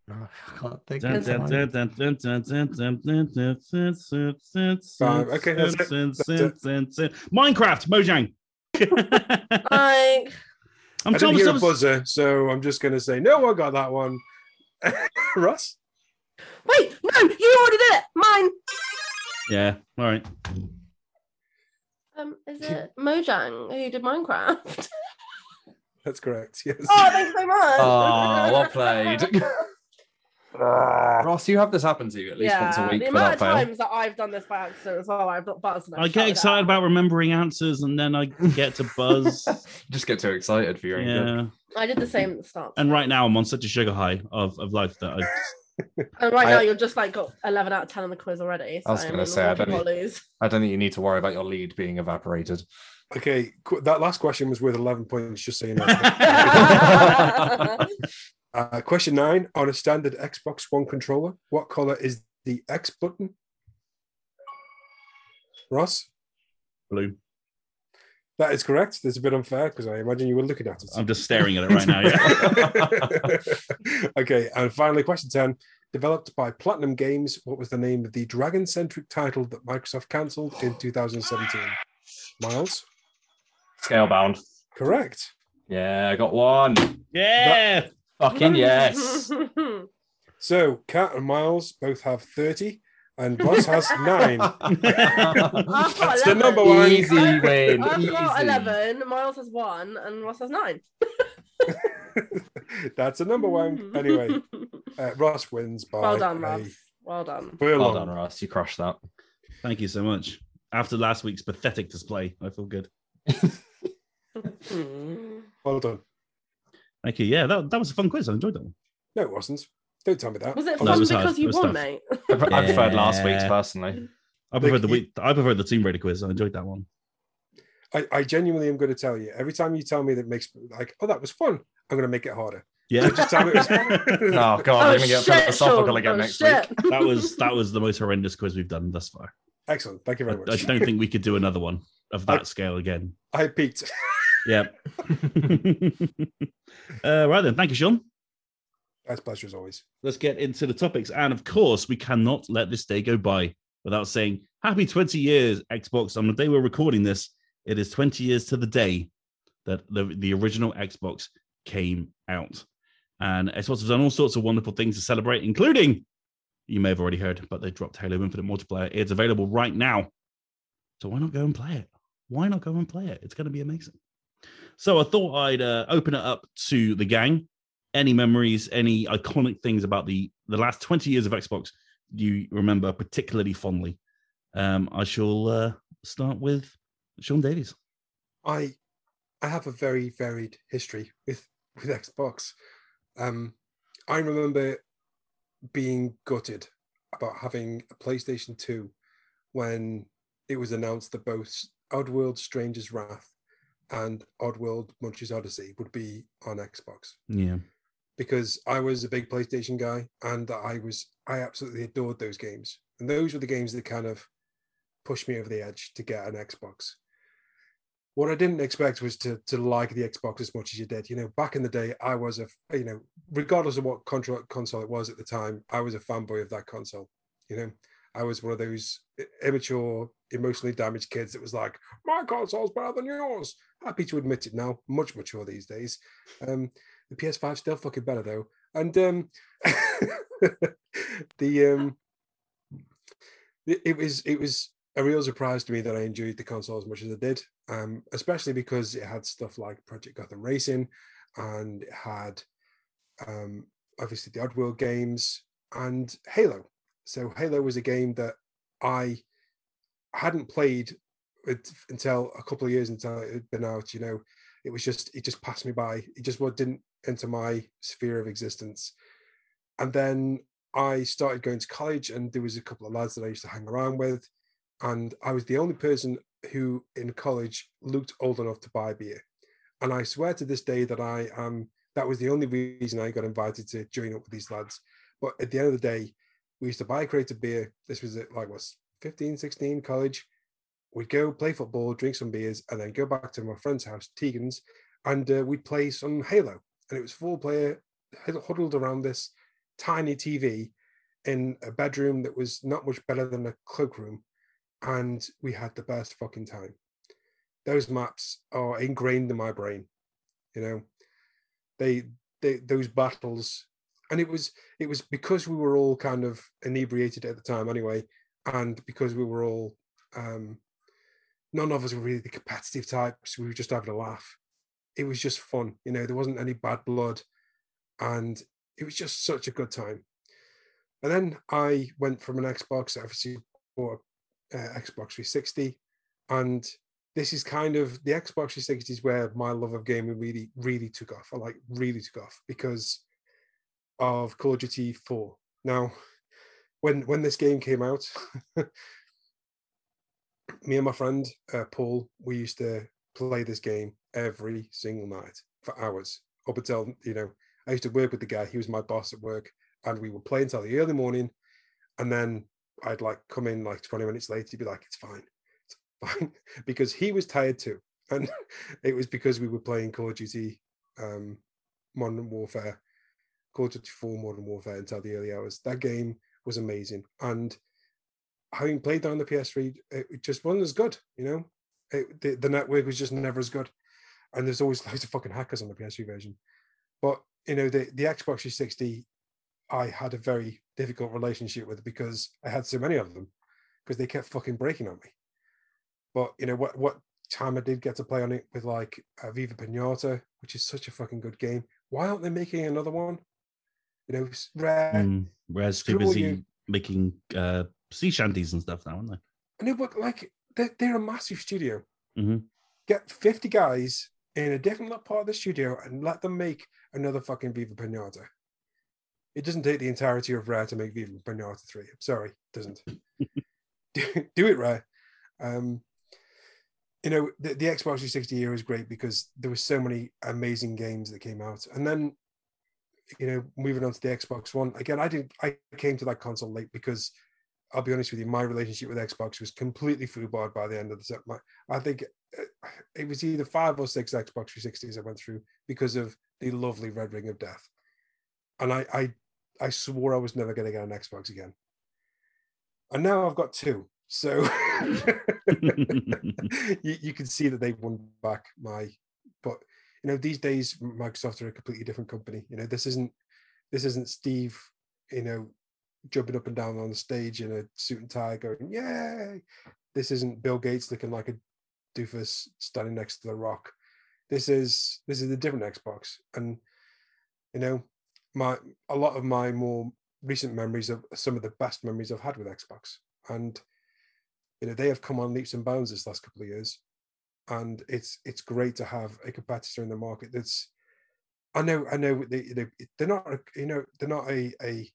I can't think. Dun, dun, dun, dun, dun, dun, dun, dun, dun, dun, dun, dun, dun, Five. Okay, that's it. dun, dun, dun, dun. Minecraft, Mojang. Like, I'm I didn't hear a buzzer, so I'm just going to say no. I got that one. Russ, wait, no, you already did it. Mine. Yeah, all right. Um, is it Mojang who did Minecraft? (laughs) that's correct. Yes. oh, thanks so much. Oh, well played. (laughs) Ross, you have this happen to you at least yeah, once a week the amount of fail. times that I've done this by accident as well, I've not buzzed. and I've get excited out. about remembering answers and then I get to buzz. You (laughs) just get too excited for your own good. yeah. I did the same at the start. And right now I'm on such a sugar high of, of life that I And right I- now, you're just like got 11 out of 10 on the quiz already. So, I was gonna mean, say, I don't need- lose. I don't think you need to worry about your lead being evaporated. Okay, qu- that last question was worth 11 points, just so you know. (laughs) (laughs) uh, question nine On a standard Xbox One controller, what color is the X button? Ross? blue. That is correct. That's a bit unfair because I imagine you were looking at it. I'm just staring at it right now. Yeah. (laughs) okay, and finally, question 10. Developed by Platinum Games, what was the name of the dragon centric title that Microsoft cancelled in (gasps) 2017? Miles? Scalebound. Correct. Yeah, I got one. yeah. Fucking yes. (laughs) So, Kat and Miles both have 30, and Ross has nine. (laughs) I've got That's the number one. Easy win. I've got Easy. 11, Miles has one, and Ross has nine. (laughs) That's a number one. Anyway, (laughs) uh, Ross wins by well done, a Ross. Well done. Well furlong. done, Ross. You crushed that. Thank you so much. After last week's pathetic display, I feel good. Hmm. Well done. Thank you. Yeah, that, that was a fun quiz. I enjoyed that one. No, it wasn't. Don't tell me that. Was it No, fun it was because It you was won, tough. mate? I, pre- I preferred last week's personally. I preferred the you- week. I preferred the Tomb Raider quiz. I enjoyed that one. I, I genuinely am going to tell you. Every time you tell me that makes like, oh, that was fun, I'm going to make it harder. Yeah, Just tell me it was. (laughs) (laughs) Oh god, Oh, we're gonna get shit, philosophical Sean. again Oh, next shit. week. that was that was the most horrendous quiz we've done thus far. Excellent. Thank you very much. I much. don't think we could do another one of that scale again. I peaked. Yeah. (laughs) uh, right then, thank you, Sean. That's pleasure as always. Let's get into the topics, and of course, we cannot let this day go by without saying happy 20 years, Xbox. On the day we're recording this, it is 20 years to the day that the, the original Xbox came out. And Xbox has done all sorts of wonderful things to celebrate, including, you may have already heard, but they dropped Halo Infinite Multiplayer. It's available right now. So why not go and play it? Why not go and play it? It's going to be amazing. So I thought I'd uh, open it up to the gang. Any memories, any iconic things about the the last 20 years of Xbox you remember particularly fondly? Um, I shall uh, start with Sean Davies. I I have a very varied history with with Xbox. Um, I remember being gutted about having a PlayStation 2 when it was announced that both Oddworld Stranger's Wrath and Oddworld Munch's Oddysee would be on Xbox Yeah. Because I was a big PlayStation guy and I was I absolutely adored those games. And those were the games that kind of pushed me over the edge to get an Xbox. What I didn't expect was to to like the Xbox as much as you did. You know, back in the day, I was a you know, regardless of what console it was at the time, I was a fanboy of that console. You know, I was one of those immature, emotionally damaged kids that was like, my console's better than yours. Happy to admit it now, much mature these days. Um, the PS5 still fucking better though. And um, (laughs) the um, it, was it was a real surprise to me that I enjoyed the console as much as I did, um, especially because it had stuff like Project Gotham Racing, and it had um, obviously the Oddworld games and Halo. So Halo was a game that I hadn't played until a couple of years until it had been out. You know, it was just it just passed me by. It just didn't enter my sphere of existence. And then I started going to college, and there was a couple of lads that I used to hang around with, and I was the only person who in college looked old enough to buy beer. And I swear to this day that I am. That was the only reason I got invited to join up with these lads. But at the end of the day, We used to buy a crate of beer. This was at like was 15, 16, college. We'd go play football, drink some beers, and then go back to my friend's house, Tegan's, and uh, we'd play some Halo. And it was four player huddled around this tiny TV in a bedroom that was not much better than a cloakroom. And we had the best fucking time. Those maps are ingrained in my brain. You know, they, they those battles, and it was it was because we were all kind of inebriated at the time anyway, and because we were all um, none of us were really the competitive types. We were just having a laugh. It was just fun, you know. There wasn't any bad blood, and it was just such a good time. And then I went from an Xbox, obviously uh, Xbox 360, and this is kind of the Xbox 360 is where my love of gaming really, really took off. I like really took off because of Call of Duty 4. Now, when when this game came out, (laughs) me and my friend uh, Paul, we used to play this game every single night for hours up until you know I used to work with the guy. He was my boss at work, and we would play until the early morning, and then I'd like come in like 20 minutes later. He'd be like, "It's fine, it's fine," (laughs) because he was tired too, (laughs) and it was because we were playing Call of Duty, um, Modern Warfare, Call of Duty 4 Modern Warfare until the early hours. That game was amazing, and having played that on the PS3, it just wasn't as good. You know, it, the, the network was just never as good, and there's always (laughs) loads of fucking hackers on the PS3 version. But you know, the the Xbox 360, I had a very difficult relationship with because I had so many of them because they kept fucking breaking on me. But you know what? What time I did get to play on it with like uh, Viva Pinata, which is such a fucking good game. Why aren't they making another one? You know, Rare. Mm, Rare's too busy you- making uh, sea shanties and stuff now, aren't they? I know, but like they're, they're a massive studio. Mhm. Get 50 guys in a different part of the studio and let them make another fucking Viva Pinata. It doesn't take the entirety of Rare to make Viva Pinata 3. I'm sorry, it doesn't. (laughs) do, do it, Rare. Um, you know, the, the Xbox 360 era is great because there were so many amazing games that came out. And then, you know, moving on to the Xbox One, again, I didn't, I came to that console late because I'll be honest with you, my relationship with Xbox was completely foobarred by the end of the set. My, I think uh, it was either five or six Xbox 360s I went through because of the lovely Red Ring of Death. And I, I, I swore I was never going to get an Xbox again. And now I've got two. So (laughs) you, you can see that they've won back my, but you know, these days Microsoft are a completely different company. You know, this isn't, this isn't Steve, you know, jumping up and down on the stage in a suit and tie going, yay. This isn't Bill Gates looking like a doofus standing next to the rock. This is this is a different Xbox. And you know, my a lot of my more recent memories of some of the best memories I've had with Xbox. And you know, they have come on leaps and bounds this last couple of years. And it's it's great to have a competitor in the market that's I know I know they, they they're not you know they're not a a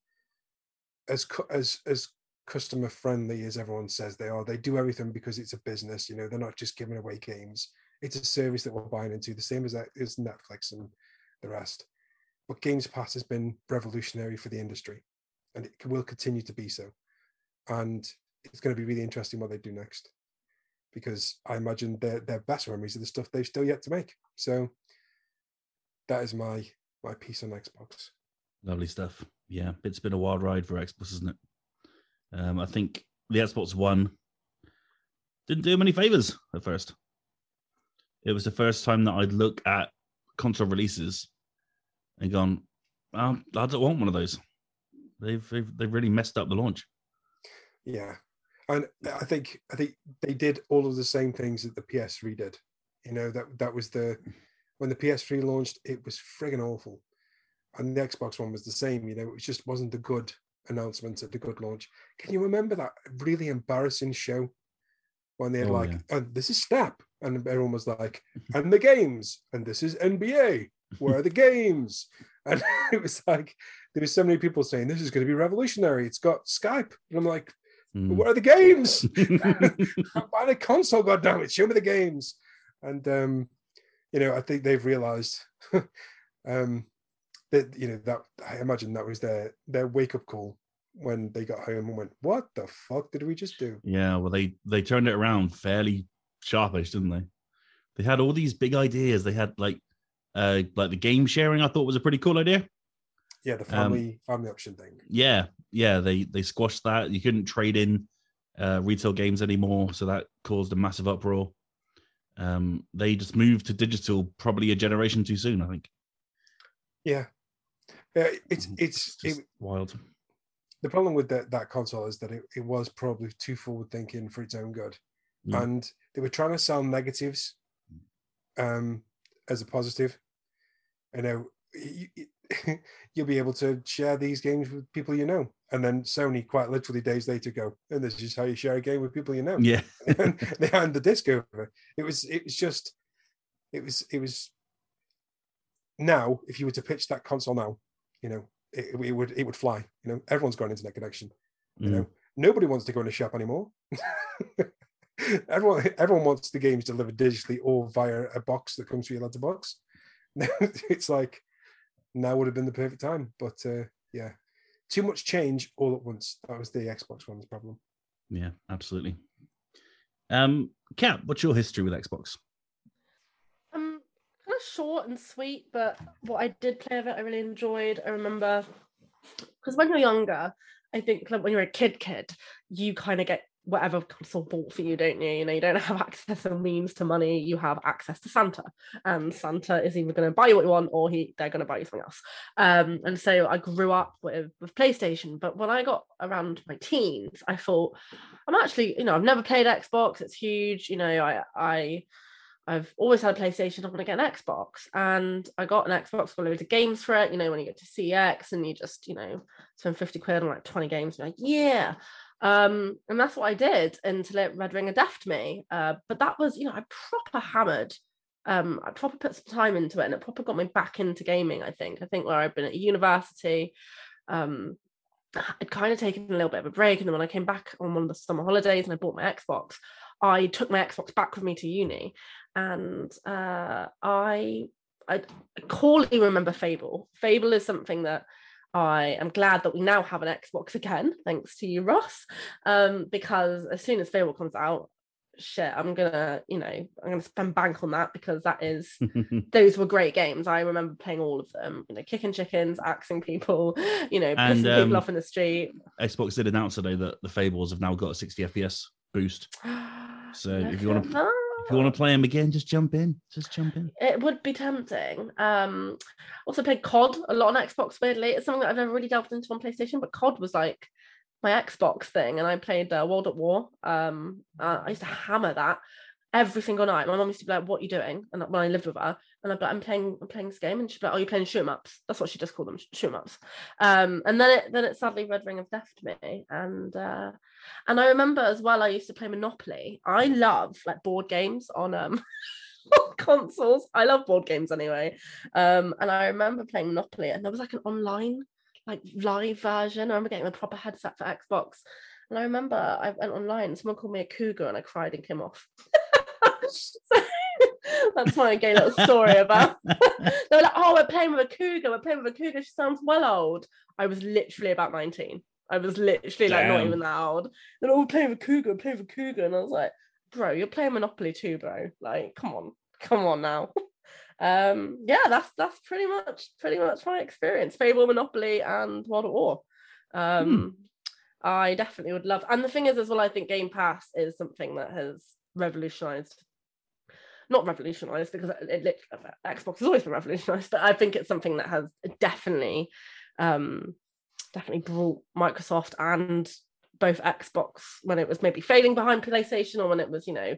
as as as customer friendly as everyone says they are. They do everything because it's a business. You know, they're not just giving away games. It's a service that we're buying into, the same as is Netflix and the rest. But Games Pass has been revolutionary for the industry, and it will continue to be so. And it's going to be really interesting what they do next, because I imagine their their best memories are the stuff they've still yet to make. So that is my my piece on Xbox. Lovely stuff. Yeah, it's been a wild ride for Xbox, isn't it? Um, I think the Xbox One didn't do him any favors at first. It was the first time that I'd look at console releases and gone, oh, I don't want one of those. They've, they've they've really messed up the launch. Yeah, and I think I think they did all of the same things that the PS3 did. You know that that was the when the PS3 launched, it was friggin' awful, and the Xbox One was the same. You know, it just wasn't the good announcement at the good launch. Can you remember that really embarrassing show when they had Oh, like, yeah. oh, "This is Snap," and everyone was like, (laughs) "And the games," and this is NBA. Where are the games? (laughs) And it was like there was so many people saying this is going to be revolutionary. It's got Skype, and I'm like, Mm. "Where are the games?" (laughs) I'm console, God damn it! Show me the games. And um, you know, I think they've realised um, that you know that I imagine that was their their wake up call when they got home and went, "What the fuck did we just do?" Yeah, well, they they turned it around fairly sharpish, didn't they? They had all these big ideas. They had like, uh, like the game sharing. I thought was a pretty cool idea. Yeah, the family family option thing. Yeah, yeah. They they squashed that. You couldn't trade in uh, retail games anymore, so that caused a massive uproar. Um, they just moved to digital probably a generation too soon. I think. Yeah, yeah. It's Mhm. it's Just it, wild. the problem with that that console is that it, it was probably too forward thinking for its own good, Mm. and they were trying to sell negatives, um, as a positive. You know, you, (laughs) you'll be able to share these games with people you know, and then Sony quite literally days later go, and this is how you share a game with people you know. Yeah. (laughs) and they hand the disc over. It was it was just it was it was now if you were to pitch that console now, you know, it, it would it would fly. You know, everyone's got an internet connection. You Mm. know, nobody wants to go in a shop anymore. (laughs) everyone everyone wants the games delivered digitally or via a box that comes through your letterbox. (laughs) it's like now would have been the perfect time, but uh, yeah, too much change all at once. That was the Xbox One's problem. Yeah, absolutely. Um, Kat, what's your history with Xbox? Short and sweet, but what I did play of it, I really enjoyed. I remember because when you're younger, I think like when you're a kid, kid, you kind of get whatever console bought for you, don't you? You know, you don't (laughs) have access or means to money. You have access to Santa, and Santa is either going to buy you what you want or he they're going to buy you something else. Um, and so I grew up with with PlayStation, but when I got around my teens, I thought I'm actually, you know, I've never played Xbox. It's huge. You know, I I I've always had a PlayStation. I'm gonna get an Xbox, and I got an Xbox. Got loads of games for it. You know, when you get to CeX and you just, you know, spend fifty quid on like twenty games, you're like, yeah. Um, and that's what I did until it Red Ring Death me. Uh, but that was, you know, I proper hammered. Um, I proper put some time into it, and it proper got me back into gaming. I think. I think where I've been at university, um, I'd kind of taken a little bit of a break, and then when I came back on one of the summer holidays and I bought my Xbox, I took my Xbox back with me to uni, and uh, I I clearly remember Fable. Fable is something that I am glad that we now have an Xbox again, (laughs) thanks to you, Ross. Um, because as soon as Fable comes out, shit, I'm gonna, you know, I'm gonna spend bank on that because that is (laughs) those were great games. I remember playing all of them, you know, kicking chickens, axing people, (laughs) you know, And, pissing people um, off in the street. Xbox did announce today that the Fables have now got a 60 FPS boost. (gasps) So if you Look at If you want to play them again, just jump in. Just jump in. It would be tempting. Um, also played COD a lot on Xbox. Weirdly, it's something that I've never really delved into on PlayStation, but COD was like my Xbox thing, and I played uh, World at War. Um, uh, I used to hammer that every single night. My mom used to be like, "What are you doing?" And when I lived with her, and I'd be like, "I'm playing, I'm playing this game," and she'd be like, "Oh, you're playing shoot 'em ups." That's what she just called them, shoot 'em ups. Um, and then it then it sadly Red Ring of Death to me, and uh, and I remember as well. I used to play Monopoly. I love like board games on um. (laughs) consoles. I love board games anyway. Um, and I remember playing Monopoly, and there was like an online, like live version. I remember getting a proper headset for Xbox. And I remember I went online, someone called me a cougar, and I cried and came off. (laughs) so (laughs) that's my gay little story about. (laughs) they were like, "Oh, we're playing with a cougar. We're playing with a cougar. She sounds well old." I was literally about nineteen. I was literally like not even that old. They're all playing with a cougar, playing with a cougar, and I was like, "Bro, you're playing Monopoly too, bro. Like, come on, come on now." (laughs) um, yeah, that's that's pretty much pretty much my experience. Fable, Monopoly, and World at War. Um, I definitely would love. And the thing is, as well, I think Game Pass is something that has revolutionized not revolutionized because it, it, Xbox has always been revolutionized, but I think it's something that has definitely, um, definitely brought Microsoft and both Xbox when it was maybe failing behind PlayStation or when it was, you know,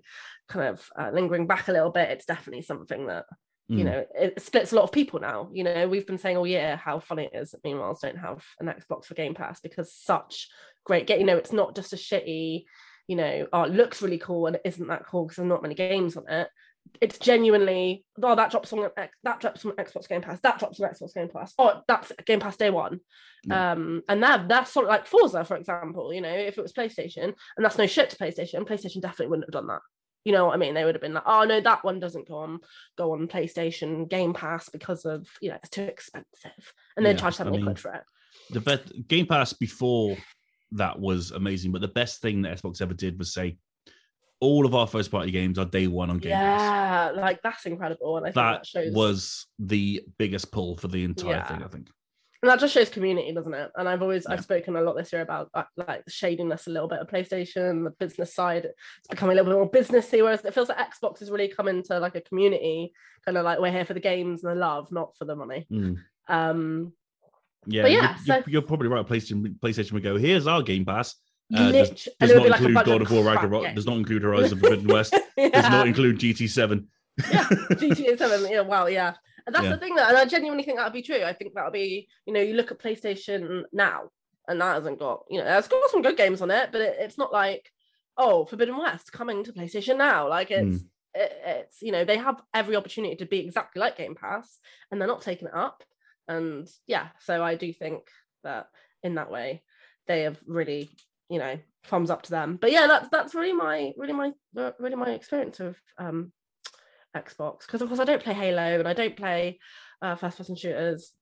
kind of uh, lingering back a little bit. It's definitely something that you Mm. know it splits a lot of people now. You know, we've been saying all year how funny it is that meanwhile don't have an Xbox for Game Pass because such great game. You know, it's not just a shitty. You know, oh, it looks really cool and it isn't that cool because there's not many games on it it's genuinely oh that drops on that drops on Xbox Game Pass that drops on Xbox Game Pass oh that's Game Pass day one. Yeah. um and that that's sort of like Forza for example you know if it was PlayStation and that's no shit to PlayStation PlayStation definitely wouldn't have done that. You know what I mean? They would have been like oh no that one doesn't go on go on PlayStation Game Pass because of you know it's too expensive. And then Yeah, charge I 70 mean, quid for it. the best Game Pass before that was amazing, but the best thing that Xbox ever did was say all of our first party games are day one on Game Pass. yeah, like that's incredible. And I think that, That shows was the biggest pull for the entire Yeah. thing, I think. and that just shows community, doesn't it? And I've always Yeah. I've spoken a lot this year about uh, like the shadiness a little bit of PlayStation, the business side. It's becoming a little bit more businessy, whereas it feels like Xbox has really come into like a community, kind of like we're here for the games and the love, not for the money. Mm. Um, Yeah, yeah, you, so- you're probably right. PlayStation, PlayStation would go, here's our Game Pass. Uh, does, does not like include God of War Ragnarok, does not include Horizon Forbidden West, (laughs) does not include GT7. yeah, GTA 7. Yeah, (laughs) wow, yeah. And that's Yeah. the thing that, and I genuinely think that would be true. I think that would be, you know, you look at PlayStation now, and that hasn't got, you know, it's got some good games on it, but it, it's not like, oh, Forbidden West coming to PlayStation now. Like it's, Mm. it, it's, you know, they have every opportunity to be exactly like Game Pass, and they're not taking it up. And yeah, so I do think that in that way, they have really, you know, thumbs up to them. But yeah, that's that's really my, really my, really my experience of um Xbox. Because of course I don't play Halo and I don't play uh, first person shooters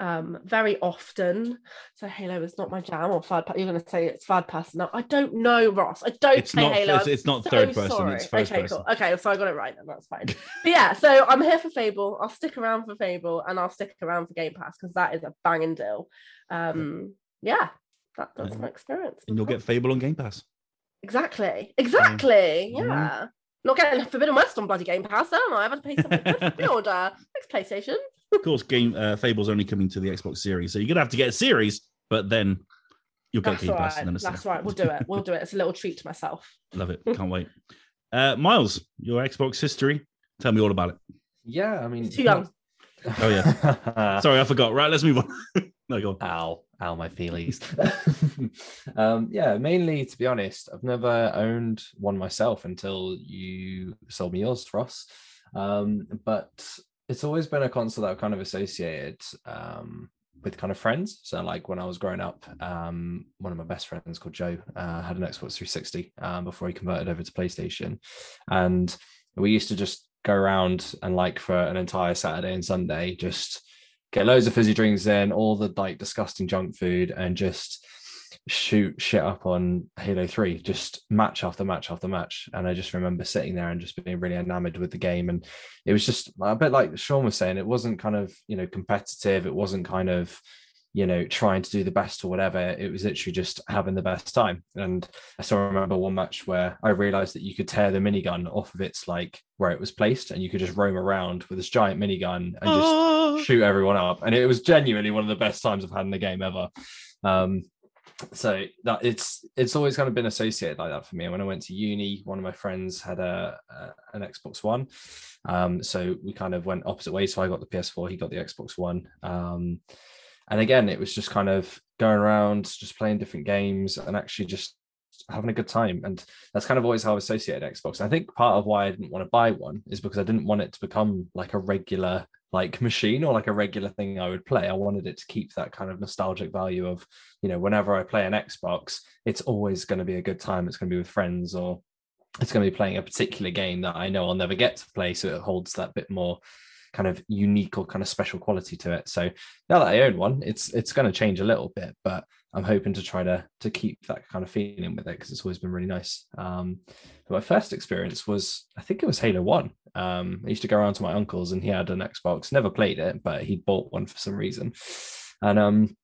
um very often. So Halo is not my jam or third you're going to say it's third person. No I don't know Ross. I don't It's play not, Halo. it's, it's not so third person, sorry. it's first okay person. cool okay so I got it right then that's fine. (laughs) But yeah so I'm here for Fable. I'll stick around for Fable and I'll stick around for Game Pass because that is a banging deal. Um yeah that, that's Yeah. my experience And you'll get Fable on Game Pass. Exactly. Exactly. Mhm. Yeah. Not getting Forbidden West on bloody Game Pass, am I? I've had to pay something good for pre-order. (laughs) Thanks, PlayStation. Of course, game uh, Fable's only coming to the Xbox Series, so you're gonna have to get a series, but then you'll get That's Game all Pass. right. And then That's there. right. We'll do it. We'll do it. It's a little treat to myself. Love it. Can't (laughs) wait. Uh, Miles, your Xbox history. Tell me all about it. Yeah, I mean, He's too young. (laughs) Oh, yeah. Sorry, I forgot. Right, let's move on. no, go on. Ow, ow, my feelings. (laughs) um, yeah, mainly to be honest, I've never owned one myself until you sold me yours, Ross. Um, but it's always been a console that I've kind of associated um, with kind of friends. So, like when I was growing up, um, one of my best friends called Joe uh, had an Xbox 360 um, before he converted over to PlayStation, and we used to just go around and like for an entire Saturday and Sunday just get loads of fizzy drinks in, all the like disgusting junk food, and just shoot shit up on Halo 3, just match after match after match. And I just remember sitting there and just being really enamored with the game. And it was just a bit like Sean was saying, it wasn't kind of, you know, competitive. It wasn't kind of, you know, trying to do the best or whatever. It was literally just having the best time. And I still remember one match where I realized that you could tear the minigun off of its like where it was placed and you could just roam around with this giant minigun and just Oh, shoot everyone up. And it was genuinely one of the best times I've had in the game ever. Um, so that it's it's always kind of been associated like that for me. And when I went to uni, one of my friends had a, a an Xbox One, um, so we kind of went opposite ways. So I got the PS4, he got the Xbox One. Um, and again, it was just kind of going around, just playing different games, and actually just having a good time. And that's kind of always how I associated Xbox. I think part of why I didn't want to buy one is because I didn't want it to become like a regular like machine or like a regular thing I would play. I wanted it to keep that kind of nostalgic value of, you know, whenever I play an Xbox, it's always going to be a good time. It's going to be with friends or it's going to be playing a particular game that I know I'll never get to play. So it holds that bit more kind of unique or kind of special quality to it. So now that I own one, it's it's going to change a little bit, but I'm hoping to try to to keep that kind of feeling with it because it's always been really nice. Um, my first experience was I think it was Halo One. Um, I used to go around to my uncle's and he had an Xbox. Never played it, but he bought one for some reason. And um,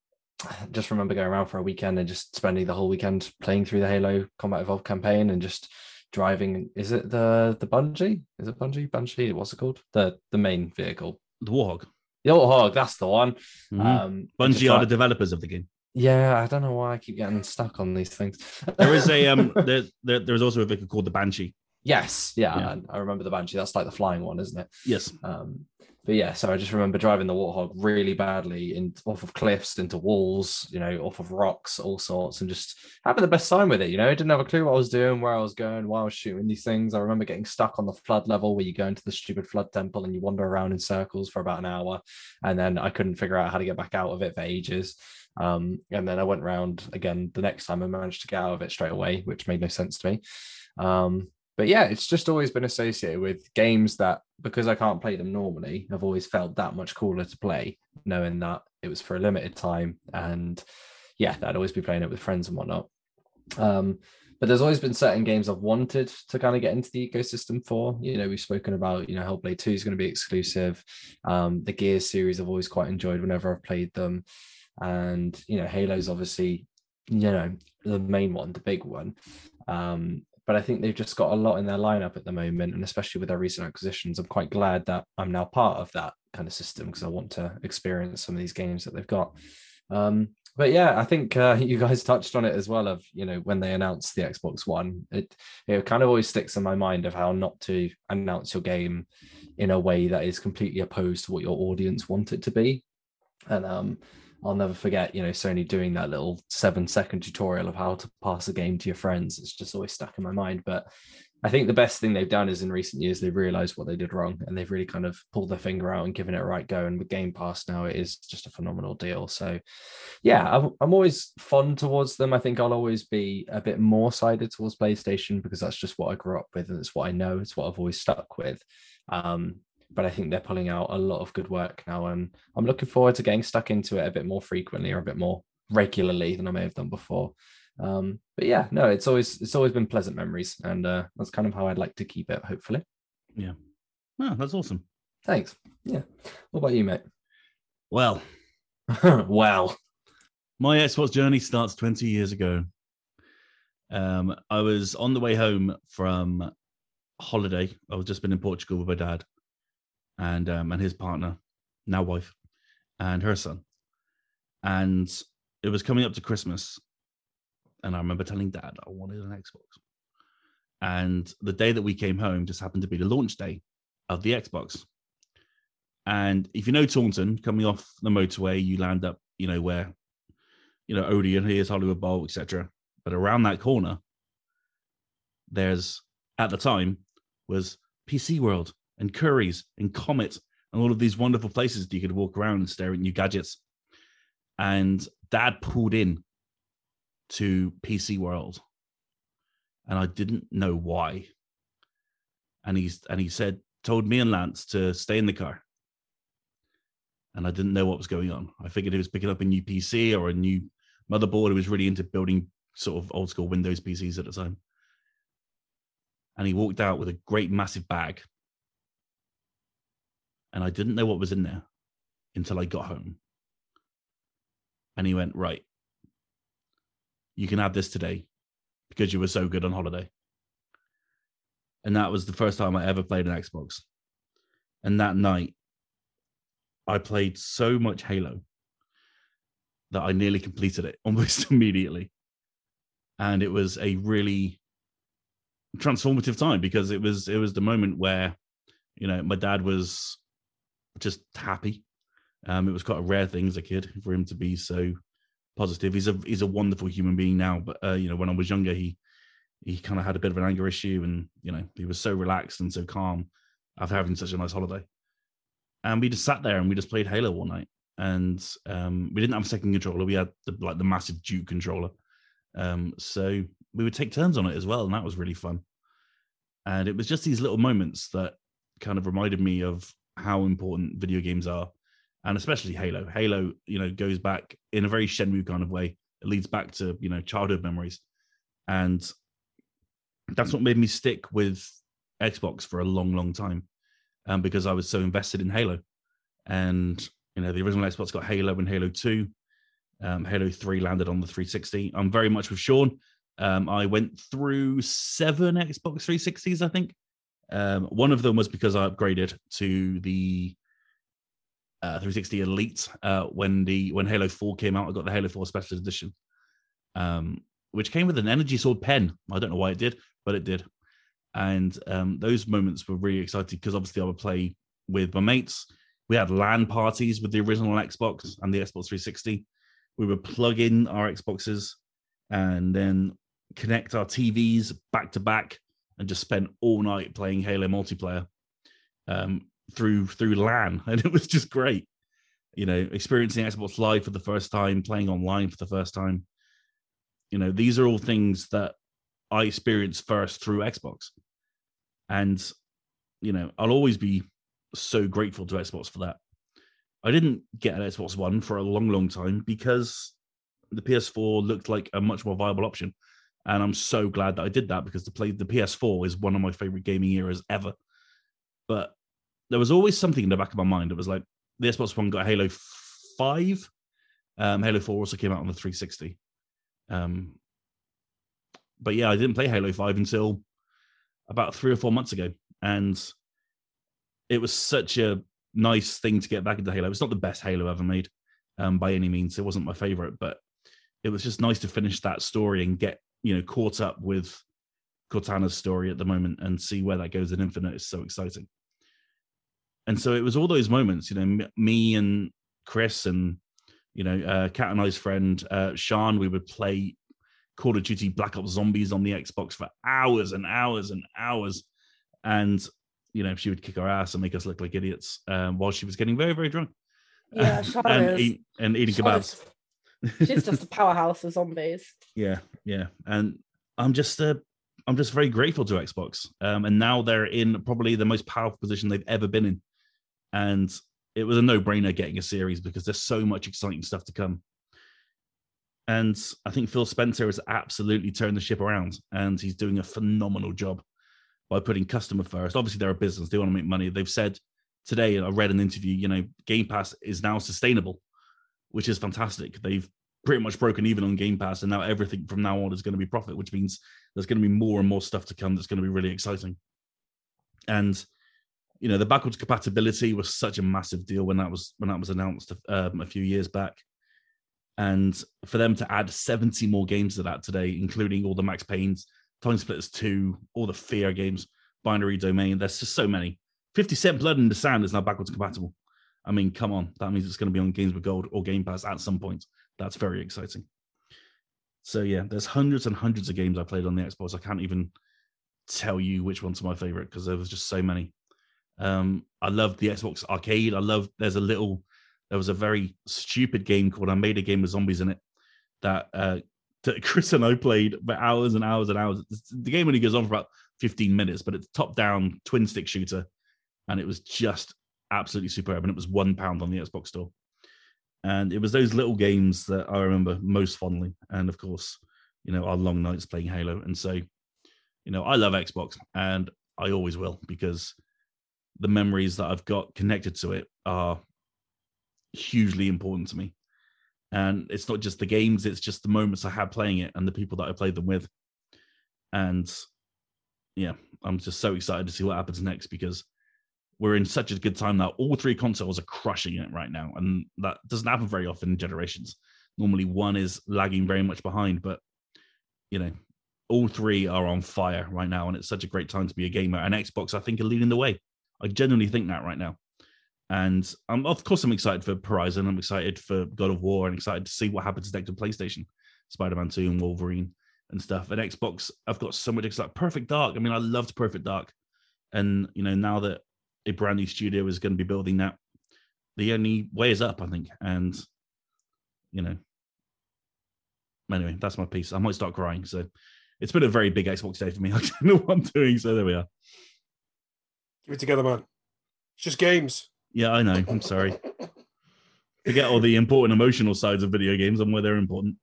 just remember going around for a weekend and just spending the whole weekend playing through the Halo Combat Evolved campaign and just driving. Is it the the Bungie? Is it bungee? Bungie? What's it called? The the main vehicle. the Warhog. The Warthog, that's the one. Mhm. Um, Bungie are like- the developers of the game. yeah, I don't know why I keep getting stuck on these things. There is a (laughs) um, there, there there's also a vehicle called the Banshee. yes, yeah, Yeah. I- I remember the Banshee. That's like the flying one, isn't it? Yes, Um, but yeah, so I just remember driving the Warthog really badly in off of cliffs, into walls, you know, off of rocks, all sorts, and just having the best time with it. You know, I didn't have a clue what I was doing, where I was going, why I was shooting these things. I remember getting stuck on the flood level where you go into the stupid flood temple and you wander around in circles for about an hour, and then I couldn't figure out how to get back out of it for ages. Um, and then I went round again the next time I managed to get out of it straight away, which made no sense to me. Um, but yeah, it's just always been associated with games that because I can't play them normally, I've always felt that much cooler to play, knowing that it was for a limited time. And yeah, I'd always be playing it with friends and whatnot. Um, but there's always been certain games I've wanted to kind of get into the ecosystem for. You know, we've spoken about, you know, Hellblade 2 is going to be exclusive. Um, the Gears series I've always quite enjoyed whenever I've played them. And, you know, Halo's obviously, you know, the main one, the big one. Um, but I think they've just got a lot in their lineup at the moment, and especially with their recent acquisitions, I'm quite glad that I'm now part of that kind of system because I want to experience some of these games that they've got. Um, but yeah, I think uh, (laughs) you guys touched on it as well. Of you know when they announced the Xbox One, it it kind of always sticks in my mind of how not to announce your game in a way that is completely opposed to what your audience want it to be, and um, I'll never forget, you know, Sony doing that little seven second tutorial of how to pass a game to your friends. It's just always stuck in my mind. But I think the best thing they've done is in recent years, they've realized what they did wrong and they've really kind of pulled their finger out and given it a right go. And with Game Pass now, it is just a phenomenal deal. So, yeah, I'm, always fond towards them. I think I'll always be a bit more sided towards PlayStation because that's just what I grew up with and it's what I know. It's what I've always stuck with. Um, but I think they're pulling out a lot of good work now, and I'm looking forward to getting stuck into it a bit more frequently or a bit more regularly than I may have done before. Um, but yeah, no, it's always it's always been pleasant memories, and uh, that's kind of how I'd like to keep it. Hopefully, yeah. That's awesome. Thanks. Yeah. What about you, mate? Well, (laughs) well, my Xbox journey starts 20 years ago. Um, I was on the way home from holiday. I was just been in Portugal with my dad, and um, and his partner, now wife, and her son. And it was coming up to Christmas, and I remember telling Dad I wanted an Xbox. And the day that we came home just happened to be the launch day of the Xbox. And if you know Taunton, coming off the motorway, you land up, you know, where, you know, Odeon, here's Hollywood Bowl, etc. But around that corner, there's at the time was PC World, and Curry's and Comet and all of these wonderful places that you could walk around and stare at new gadgets. And dad pulled in to PC World. And I didn't know why. And he's and he said, told me and Lance to stay in the car. And I didn't know what was going on. I figured he was picking up a new PC or a new motherboard. He was really into building sort of old school Windows PCs at the time. And he walked out with a great massive bag and I didn't know what was in there until I got home. And he went, Right, you can have this today because you were so good on holiday. And that was the first time I ever played an Xbox. And that night, I played so much Halo that I nearly completed it (laughs) almost immediately. And it was a really transformative time because it was it was the moment where you know my dad was just happy. Um, it was quite a rare thing as a kid for him to be so positive. He's a he's a wonderful human being now, but uh, you know when I was younger, he he kind of had a bit of an anger issue, and you know he was so relaxed and so calm after having such a nice holiday. And we just sat there and we just played Halo all night. And um, we didn't have a second controller; we had the, like the massive Duke controller. Um, so we would take turns on it as well, and that was really fun. And it was just these little moments that kind of reminded me of how important video games are, and especially Halo. Halo, you know, goes back in a very Shenmue kind of way. It leads back to you know childhood memories, and that's what made me stick with Xbox for a long, long time, um, because I was so invested in Halo, and you know the original Xbox got Halo and Halo Two. Um, Halo 3 landed on the 360. I'm very much with Sean. Um, I went through seven Xbox 360s, I think. Um, one of them was because I upgraded to the uh, 360 Elite uh, when the when Halo 4 came out. I got the Halo 4 Special Edition, um, which came with an Energy Sword pen. I don't know why it did, but it did. And um, those moments were really exciting because obviously I would play with my mates. We had LAN parties with the original Xbox and the Xbox 360. We would plug in our Xboxes and then connect our TVs back to back and just spent all night playing Halo multiplayer um, through through LAN, (laughs) and it was just great. You know, experiencing Xbox Live for the first time, playing online for the first time. You know, these are all things that I experienced first through Xbox, and you know, I'll always be so grateful to Xbox for that. I didn't get an Xbox One for a long, long time because the PS4 looked like a much more viable option. And I'm so glad that I did that because the play the PS4 is one of my favorite gaming eras ever. But there was always something in the back of my mind. that was like the Xbox One got Halo 5. Um, Halo 4 also came out on the 360. Um, but yeah, I didn't play Halo 5 until about three or four months ago. And it was such a nice thing to get back into Halo. It's not the best Halo ever made um, by any means. It wasn't my favorite, but it was just nice to finish that story and get, you know, caught up with Cortana's story at the moment and see where that goes in Infinite is so exciting. And so it was all those moments, you know, me and Chris and, you know, uh, Kat and I's friend, uh, Sean, we would play Call of Duty Black Ops Zombies on the Xbox for hours and hours and hours. And, you know, she would kick our ass and make us look like idiots um, while she was getting very, very drunk. Yeah, (laughs) and, eat, and eating Sean kebabs. is- She's just a (laughs) powerhouse of zombies. Yeah, yeah, and I'm just uh, I'm just very grateful to Xbox, um, and now they're in probably the most powerful position they've ever been in, and it was a no-brainer getting a series because there's so much exciting stuff to come. And I think Phil Spencer has absolutely turned the ship around, and he's doing a phenomenal job by putting customer first. Obviously, they're a business; they want to make money. They've said today, I read an interview. You know, Game Pass is now sustainable, which is fantastic. They've pretty much broken even on Game Pass, and now everything from now on is going to be profit, which means there's going to be more and more stuff to come that's going to be really exciting. And you know, the backwards compatibility was such a massive deal when that was when that was announced um, a few years back. And for them to add 70 more games to that today, including all the Max Payne's, TimeSplitters 2, all the Fear games, Binary Domain, there's just so many. 50 Cent Blood in the Sand is now backwards compatible. I mean, come on, that means it's going to be on Games with Gold or Game Pass at some point. That's very exciting. So yeah, there's hundreds and hundreds of games I played on the Xbox. I can't even tell you which one's are my favorite because there was just so many. Um, I love the Xbox Arcade. I love. There's a little. There was a very stupid game called I made a game with zombies in it that uh, (laughs) that Chris and I played for hours and hours and hours. The game only goes on for about 15 minutes, but it's top down twin stick shooter, and it was just absolutely superb. And it was one pound on the Xbox store. And it was those little games that I remember most fondly. And of course, you know, our long nights playing Halo. And so, you know, I love Xbox and I always will because the memories that I've got connected to it are hugely important to me. And it's not just the games, it's just the moments I had playing it and the people that I played them with. And yeah, I'm just so excited to see what happens next because we're in such a good time now. All three consoles are crushing it right now. And that doesn't happen very often in generations. Normally one is lagging very much behind, but you know, all three are on fire right now. And it's such a great time to be a gamer. And Xbox, I think, are leading the way. I genuinely think that right now. And um, of course, I'm excited for Horizon. I'm excited for God of War and excited to see what happens next to PlayStation, Spider Man 2 and Wolverine and stuff. And Xbox, I've got so much excitement. Perfect Dark. I mean, I loved Perfect Dark. And, you know, now that a brand new studio is going to be building that, the only way is up, I think. And, you know, anyway, that's my piece. I might start crying. So it's been a very big Xbox day for me. (laughs) I don't know what I'm doing. So there we are. Give it together, man. It's just games. Yeah, I know. I'm sorry. Forget all the important emotional sides of video games and where they're important.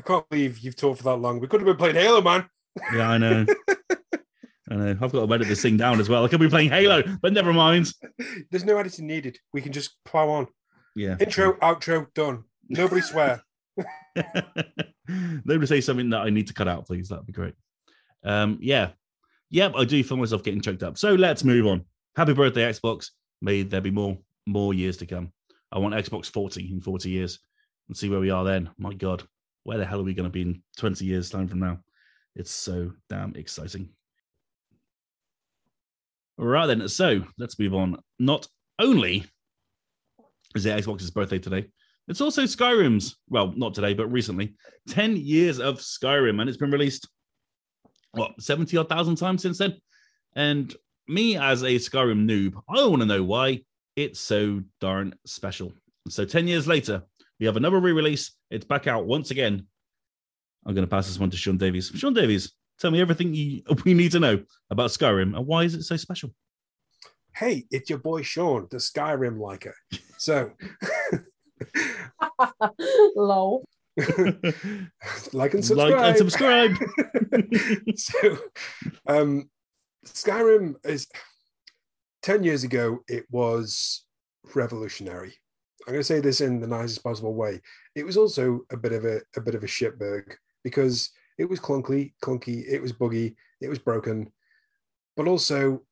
I can't believe you've talked for that long. We could have been playing Halo, man. Yeah, I know. (laughs) I know. I've got to edit this thing down as well. I could be playing Halo, but never mind. There's no editing needed. We can just plow on. Yeah. Intro, outro, done. Nobody swear. (laughs) (laughs) Nobody say something that I need to cut out, please. That'd be great. Um, yeah. Yep, I do feel myself getting choked up. So let's move on. Happy birthday, Xbox. May there be more more years to come. I want Xbox 40 in 40 years and see where we are then. My God, where the hell are we going to be in 20 years' time from now? It's so damn exciting. Right, then. So let's move on. Not only is it Xbox's birthday today, it's also Skyrim's. Well, not today, but recently. 10 years of Skyrim, and it's been released, what, 70 odd thousand times since then? And me, as a Skyrim noob, I want to know why it's so darn special. So 10 years later, we have another re release. It's back out once again. I'm going to pass this one to Sean Davies. Sean Davies, tell me everything you, (laughs) we need to know about Skyrim and why is it so special? hey, it's your boy Sean, the Skyrim liker. So, (laughs) Lol. (laughs) like and subscribe. Like and subscribe. so, um, Skyrim is 10 years ago, it was revolutionary. I'm going to say this in the nicest possible way. It was also a bit of a, a bit of a shitberg because it was clunky, clunky, it was buggy, it was broken. But also,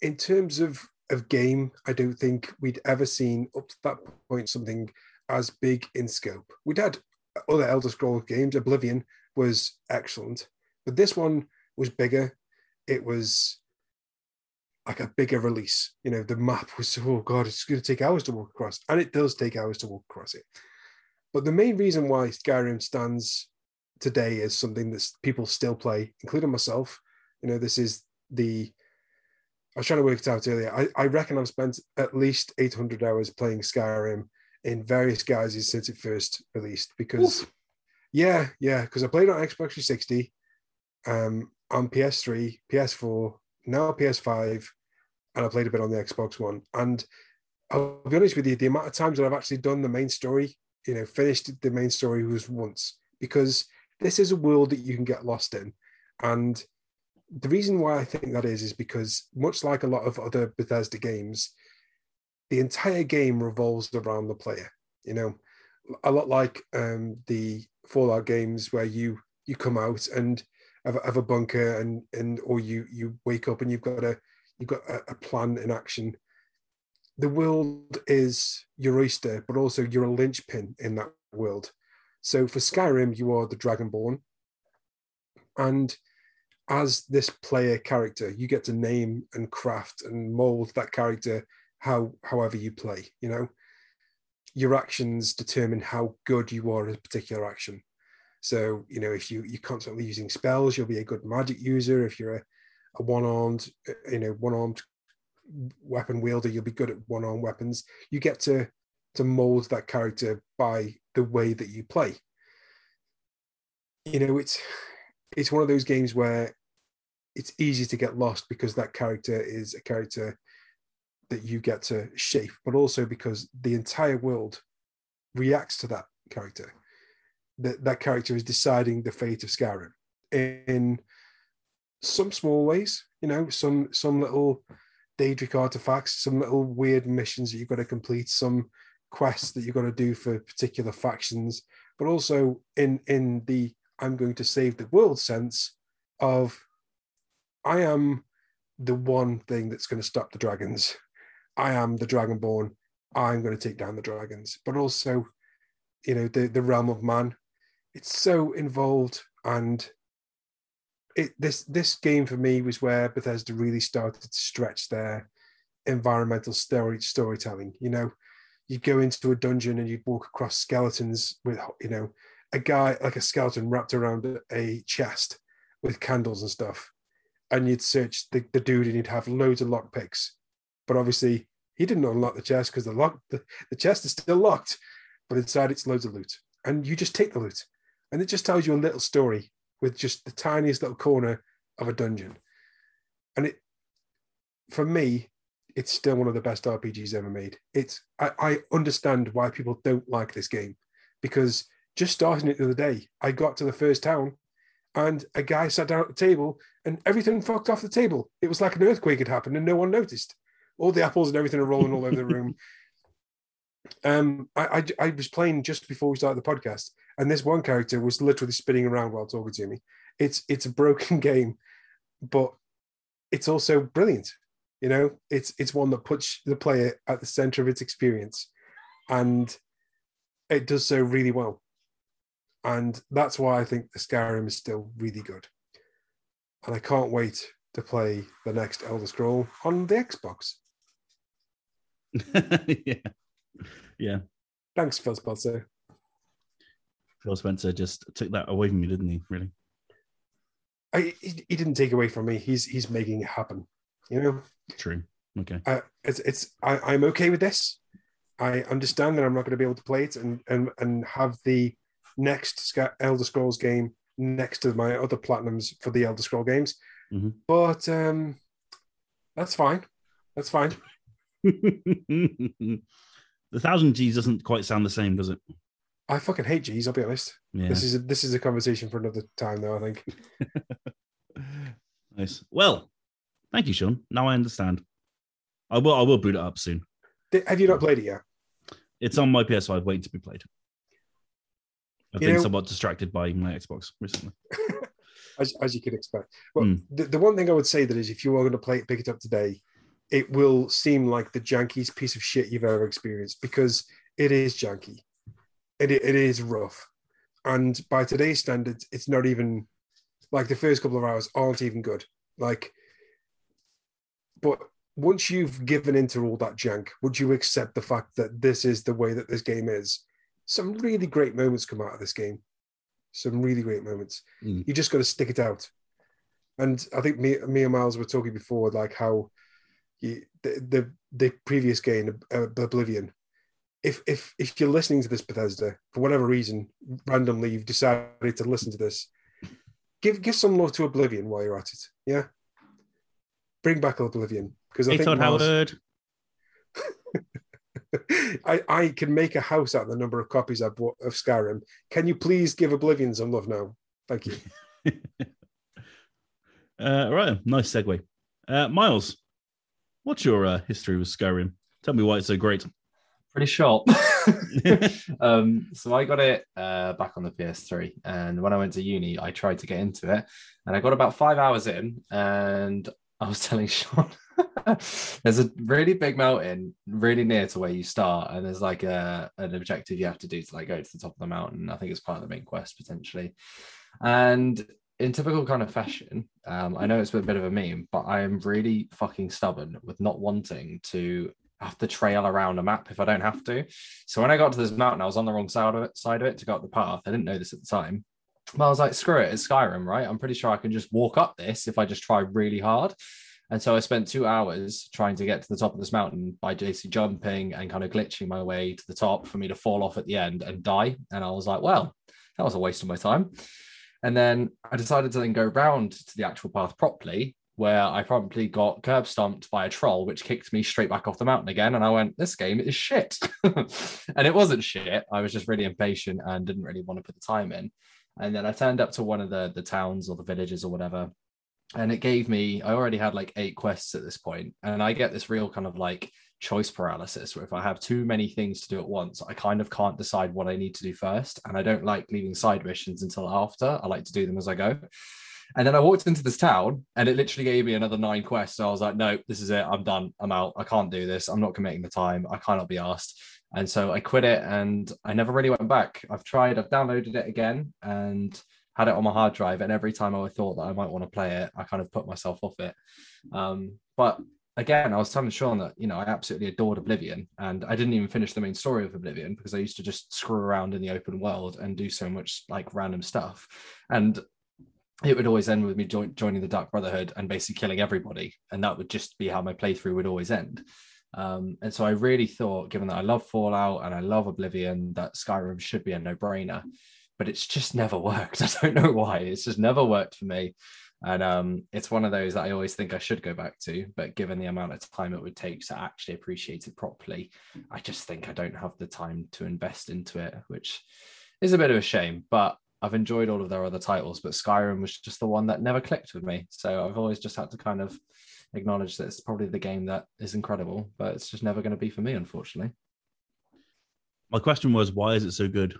in terms of, of game, I don't think we'd ever seen up to that point something as big in scope. We'd had other Elder Scrolls games. Oblivion was excellent, but this one was bigger. It was like a bigger release. You know, the map was oh god, it's going to take hours to walk across, and it does take hours to walk across it. But the main reason why Skyrim stands today is something that people still play, including myself. You know, this is the. I was trying to work it out earlier. I, I reckon I've spent at least 800 hours playing Skyrim in various guises since it first released. Because, Oof. yeah, yeah, because I played on Xbox 360, um, on PS3, PS4, now PS5, and I played a bit on the Xbox One. And I'll be honest with you, the amount of times that I've actually done the main story, you know, finished the main story was once because this is a world that you can get lost in. And the reason why I think that is, is because much like a lot of other Bethesda games, the entire game revolves around the player. You know, a lot like um, the Fallout games where you you come out and have, have a bunker and and or you you wake up and you've got a you've got a, a plan in action. The world is your oyster, but also you're a linchpin in that world. So for Skyrim, you are the Dragonborn. And as this player character, you get to name and craft and mold that character how however you play, you know. Your actions determine how good you are at a particular action. So, you know, if you, you're constantly using spells, you'll be a good magic user. If you're a, a one-armed, you know, one-armed weapon wielder, you'll be good at one-armed weapons. You get to to mold that character by the way that you play. You know, it's it's one of those games where it's easy to get lost because that character is a character that you get to shape, but also because the entire world reacts to that character. That that character is deciding the fate of Skyrim in some small ways, you know, some some little Daedric artifacts, some little weird missions that you've got to complete, some quests that you've got to do for particular factions, but also in in the I'm going to save the world sense of I am the one thing that's going to stop the dragons. I am the dragonborn. I'm going to take down the dragons. But also, you know, the, the realm of man. It's so involved and it this this game for me was where Bethesda really started to stretch their environmental story storytelling. You know, you'd go into a dungeon and you'd walk across skeletons with you know a guy like a skeleton wrapped around a chest with candles and stuff. And you'd search the, the dude and you'd have loads of lock picks but obviously he didn't unlock the chest because the lock the, the chest is still locked but inside it's loads of loot. And you just take the loot. And it just tells you a little story with just the tiniest little corner of a dungeon. And it for me it's still one of the best RPGs ever made. It's I, I understand why people don't like this game because just starting it the other day, I got to the first town and a guy sat down at the table and everything fucked off the table. It was like an earthquake had happened and no one noticed. All the apples and everything are rolling all over the room. (laughs) Um, I, I, I was playing just before we started the podcast, and this one character was literally spinning around while talking to me. It's it's a broken (laughs) game, but it's also brilliant. You know, it's it's one that puts the player at the center of its experience, and it does so really well. And that's why I think the Skyrim is still really good. And I can't wait to play the next Elder Scroll on the Xbox. (laughs) yeah, yeah. Thanks, Phil Spencer. Phil Spencer just took that away from me, didn't he? Really? I, he, he didn't take away from me. He's he's making it happen. You know. True. Okay. Uh, it's it's I, I'm okay with this. I understand that I'm not going to be able to play it and and and have the next Elder Scrolls game next to my other platinums for the Elder Scroll games. Mm-hmm. But um, that's fine. That's fine. (laughs) the thousand G's doesn't quite sound the same, does it? I fucking hate G's. I'll be honest. Yeah. This is a, this is a conversation for another time, though. I think. (laughs) nice. Well, thank you, Sean. Now I understand. I will. I will boot it up soon. Have you not played it yet? It's on my PS5, waiting to be played. I've You been know- somewhat distracted by my Xbox recently. (laughs) as, as you could expect. But Mm. the, the one thing I would say that is if you are going to play it, pick it up today, it will seem like the jankiest piece of shit you've ever experienced because it is janky. It, it is rough. And by today's standards, it's not even like the first couple of hours aren't even good. Like, but once you've given into all that jank, would you accept the fact that this is the way that this game is? Some really great moments come out of this game. Some really great moments. Mm. You just got to stick it out. And I think me, me and Miles were talking before, like how you, the, the the previous game, uh, Oblivion. If if if you're listening to this Bethesda for whatever reason, randomly you've decided to listen to this, give give some love to Oblivion while you're at it. Yeah, bring back Oblivion because I Hey, think Miles- Howard. (laughs) I, I can make a house out of the number of copies I bought of Skyrim. Can you please give Oblivion some love now? Thank you. (laughs) Uh, right, nice segue. Uh, Miles, what's your uh, history with Skyrim? Tell me why it's so great. pretty short. (laughs) um, so I got it uh, back on the PS3, and when I went to uni, I tried to get into it, and I got about five hours in, and I was telling (laughs) Sean, there's a really big mountain really near to where you start, and there's like a an objective you have to do to like go to the top of the mountain. I think it's part of the main quest potentially, and in typical kind of fashion, um, I know it's a bit of a meme, but I am really fucking stubborn with not wanting to have to trail around a map if I don't have to. So when I got to this mountain, I was on the wrong side of it, side of it to go up the path. I didn't know this at the time. But I was like, screw it, it's Skyrim, right? I'm pretty sure I can just walk up this if I just try really hard. And so I spent two hours trying to get to the top of this mountain by basically jumping and kind of glitching my way to the top for me to fall off at the end and die. And I was like, well, that was a waste of my time. And then I decided to then go round to the actual path properly, where I probably got curb stomped by a troll, which kicked me straight back off the mountain again. And I went, this game is shit. (laughs) and it wasn't shit. I was just really impatient and didn't really want to put the time in. And then I turned up to one of the, the towns or the villages or whatever. And it gave me, I already had like eight quests at this point, And I get this real kind of like choice paralysis where if I have too many things to do at once, I kind of can't decide what I need to do first. And I don't like leaving side missions until after. I like to do them as I go. And then I walked into this town and it literally gave me another nine quests. So I was like, no, this is it. I'm done. I'm out. I can't do this. I'm not committing the time. I cannot be asked. And so I quit it and I never really went back. I've tried, I've downloaded it again and had it on my hard drive. And every time I thought that I might want to play it, I kind of put myself off it. Um, but again, I was telling Sean that, you know, I absolutely adored Oblivion and I didn't even finish the main story of Oblivion because I used to just screw around in the open world and do so much like random stuff. And it would always end with me join, joining the Dark Brotherhood and basically killing everybody. And that would just be how my playthrough would always end. Um, and so I really thought, given that I love Fallout and I love Oblivion, that Skyrim should be a no brainer. But it's just never (laughs) worked. I don't know why. It's just never worked for me. And um, it's one of those that I always think I should go back to. But given the amount of time it would take to actually appreciate it properly, I just think I don't have the time to invest into it, which is a bit of a shame. But I've enjoyed all of their other titles, but Skyrim was just the one that never clicked with me. So I've always just had to kind of acknowledge that it's probably the game that is incredible, but it's just never going to be for me, unfortunately. My question was, why is it so good?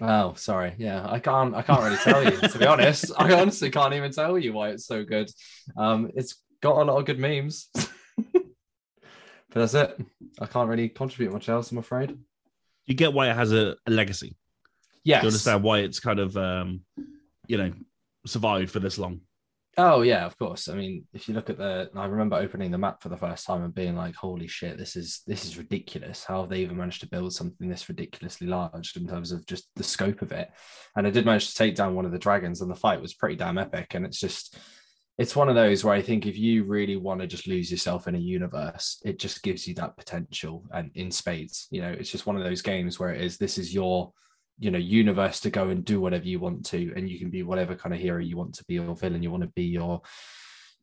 Oh, sorry. Yeah, I can't. I can't really tell you. to be honest, I honestly can't even tell you why it's so good. Um, it's got a lot of good memes, (laughs) but that's it. I can't really contribute much else. I'm afraid. You get why it has a, a legacy. Yes. You understand why it's kind of, um, you know, survived for this long. Oh yeah, of course. I mean, if you look at the, I remember opening the map for the first time and being like, "Holy shit, this is this is ridiculous! How have they even managed to build something this ridiculously large in terms of just the scope of it?" And I did manage to take down one of the dragons, and the fight was pretty damn epic. And it's just, it's one of those where I think if you really want to just lose yourself in a universe, it just gives you that potential and in spades. You know, it's just one of those games where it is, this is your you know universe to go and do whatever you want to and you can be whatever kind of hero you want to be or villain you want to be or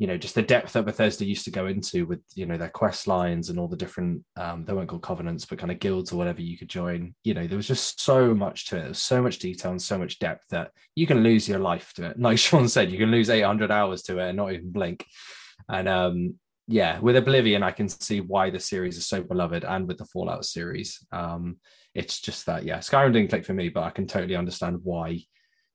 you know, just the depth that Bethesda used to go into with, you know, their quest lines and all the different, um, they weren't called covenants, but kind of guilds or whatever you could join. You know, there was just so much to it. There was so much detail and so much depth that you can lose your life to it. (laughs) Like Sean said, you can lose 800 hours to it and not even blink. And um, yeah, with Oblivion, I can see why the series is so beloved, and with the Fallout series, um, it's just that yeah, Skyrim didn't click for me, but I can totally understand why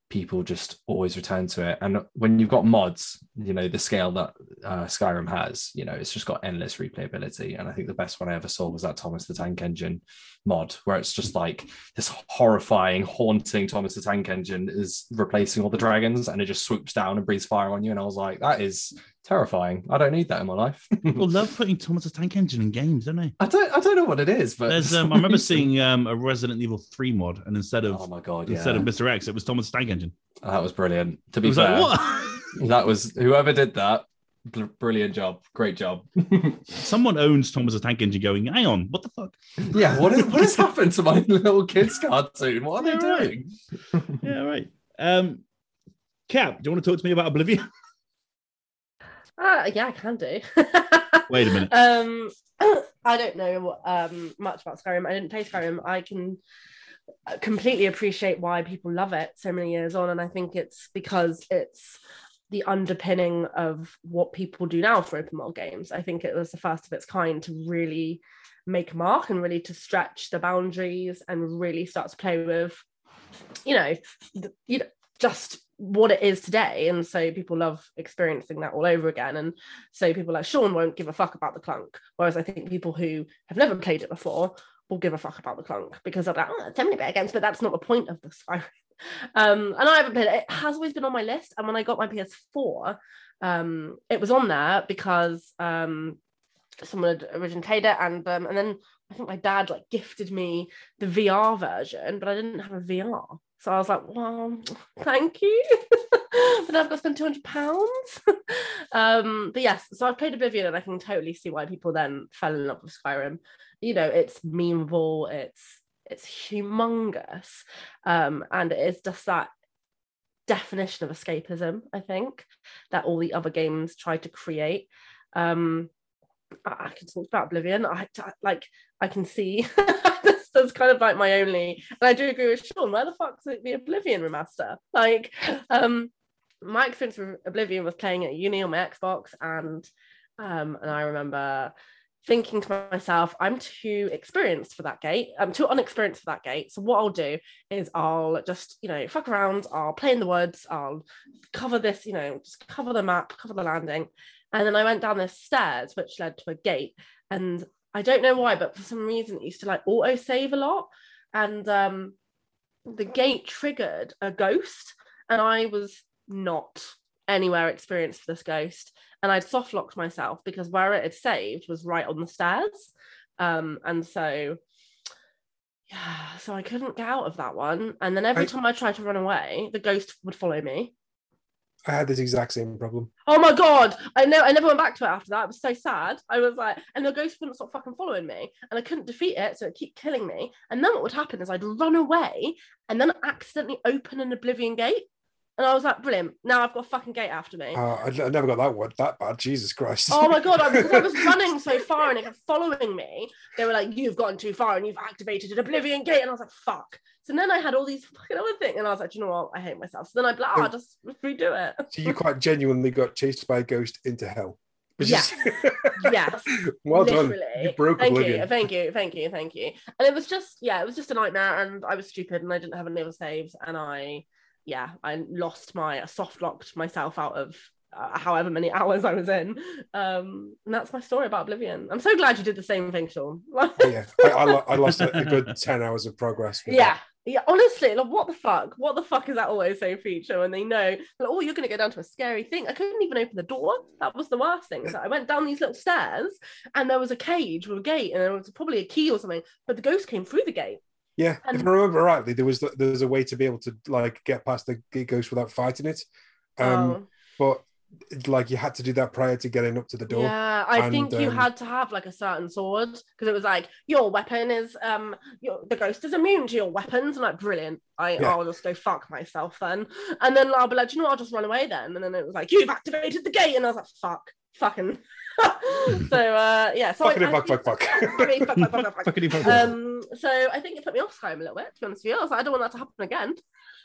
people just always return to it. And when you've got mods, you know, the scale that uh, Skyrim has, you know, it's just got endless replayability. And I think the best one I ever saw was that Thomas the Tank Engine mod, where it's just like this horrifying, haunting Thomas the Tank Engine is replacing all the dragons and it just swoops down and breathes fire on you. And I was like, that is terrifying. I don't need that in my life. (laughs) People love putting (laughs) Thomas the Tank Engine in games, don't they? I don't I don't know what it is, but There's um, I remember seeing um, a Resident Evil 3 mod, and instead of (laughs) Oh my god, yeah. instead of Mr. X, it was Thomas the Tank Engine. that was brilliant. To be fair, like, what? that was whoever did that. Br- Brilliant job. Great job. (laughs) Someone owns Thomas the Tank Engine going, hang on, what the fuck? yeah, what, is, what has happened to my little kids cartoon? What are they Yeah, right. doing? Yeah, right. Um, Kat, do you want to talk to me about Oblivion? (laughs) Uh, yeah, I can do. (laughs) Wait a minute. Um, (clears throat) I don't know um, much about Skyrim. I didn't play Skyrim. I can uh, completely appreciate why people love it so many years on, and I think it's because it's the underpinning of what people do now for open world games. I think it was the first of its kind to really make a mark and really to stretch the boundaries and really start to play with, you know, you know, just what it is today. And so people love experiencing that all over again. And so people like Sean won't give a fuck about the clunk. Whereas I think people who have never played it before will give a fuck about the clunk because they're like, oh, it's many better games, but that's not the point of the Skyrim. Um, and I haven't played it. It has always been on my list. And when I got my PS4, um, it was on there because um, someone had originally played it, and um, and then I think my dad like gifted me the VR version, but I didn't have a VR. So I was like, well, (laughs) thank you. (laughs) but I've got to spend two hundred pounds. (laughs) um, but yes, so I've played Oblivion, and I can totally see why people then fell in love with Skyrim. You know, it's memeable, it's it's humongous, um, and it is just that definition of escapism. I think that all the other games try to create. Um, I, I can talk about Oblivion. I, I like I can see (laughs) that's, kind of like my only. And I do agree with Sean. Where the fuck's the, the Oblivion remaster? Like, um, my experience with Oblivion was playing at uni on my Xbox, and um, and I remember thinking to myself, I'm too experienced for that gate. I'm too unexperienced for that gate. So what I'll do is I'll just, you know, fuck around. I'll play in the woods. I'll cover this, you know, just cover the map, cover the landing. And then I went down the stairs, which led to a gate. And I don't know why, but for some reason it used to like auto save a lot. And um, the gate triggered a ghost, and I was not anywhere experienced for this ghost. And I'd soft locked myself because where it had saved was right on the stairs. Um, and so yeah, so I couldn't get out of that one. And then every I- time I tried to run away, the ghost would follow me. I had this exact same problem. Oh my god! I know I never went back to it after that. It was so sad. I was like, and the ghost wouldn't stop fucking following me, and I couldn't defeat it, so it kept killing me. And then what would happen is I'd run away and then accidentally open an oblivion gate. And I was like, brilliant. Now I've got a fucking gate after me. Uh, I, I never got that one that bad. Jesus Christ. Oh my god, I, because I was (laughs) running so far and it kept following me. They were like, You've gone too far and you've activated an oblivion gate. And I was like, fuck. So then I had all these fucking other things, and I was like, you know what? I hate myself. So then I blah, I'll just redo it. So you quite genuinely got chased by a ghost into hell. Yes. is yes. (laughs) well literally. done. You broke thank Oblivion. you, thank you, thank you, thank you. And it was just, yeah, it was just a nightmare, and I was stupid, and I didn't have any other saves, and I, yeah, I lost my soft locked myself out of uh, however many (laughs) hours I was in. Um, and that's my story about Oblivion. I'm so glad you did the same thing, Sean. (laughs) yeah, I, I, lo- I lost a, good 10 hours of progress. yeah. that. Yeah, honestly, like what the fuck? What the fuck is that always so feature when they know, like, oh, you're gonna go down to a scary thing? I couldn't even open the door. That was the worst thing. So I went down these little stairs and there was a cage with a gate and there was probably a key or something, but the ghost came through the gate. Yeah, And- if I remember rightly, there was there was a way to be able to like get past the ghost without fighting it. Um, Oh, But like you had to do that prior to getting up to the door. Yeah, I And, think you um, had to have like a certain sword because it was like your weapon is um your the ghost is immune to your weapons. I'm like brilliant. I Yeah. I'll just go fuck myself then. And then I'll be like, you know, what? I'll just run away then. And then it was like, you've activated the gate, and I was like, fuck, fucking. (laughs) so uh yeah, so Fucking I, (laughs) fuck, fuck, fuck. Fuck, fuck, fuck, fuck, fuck. Fuck. Um, so I think it put me off Skyrim a little bit, to be honest with you. I was like, I don't want that to happen again.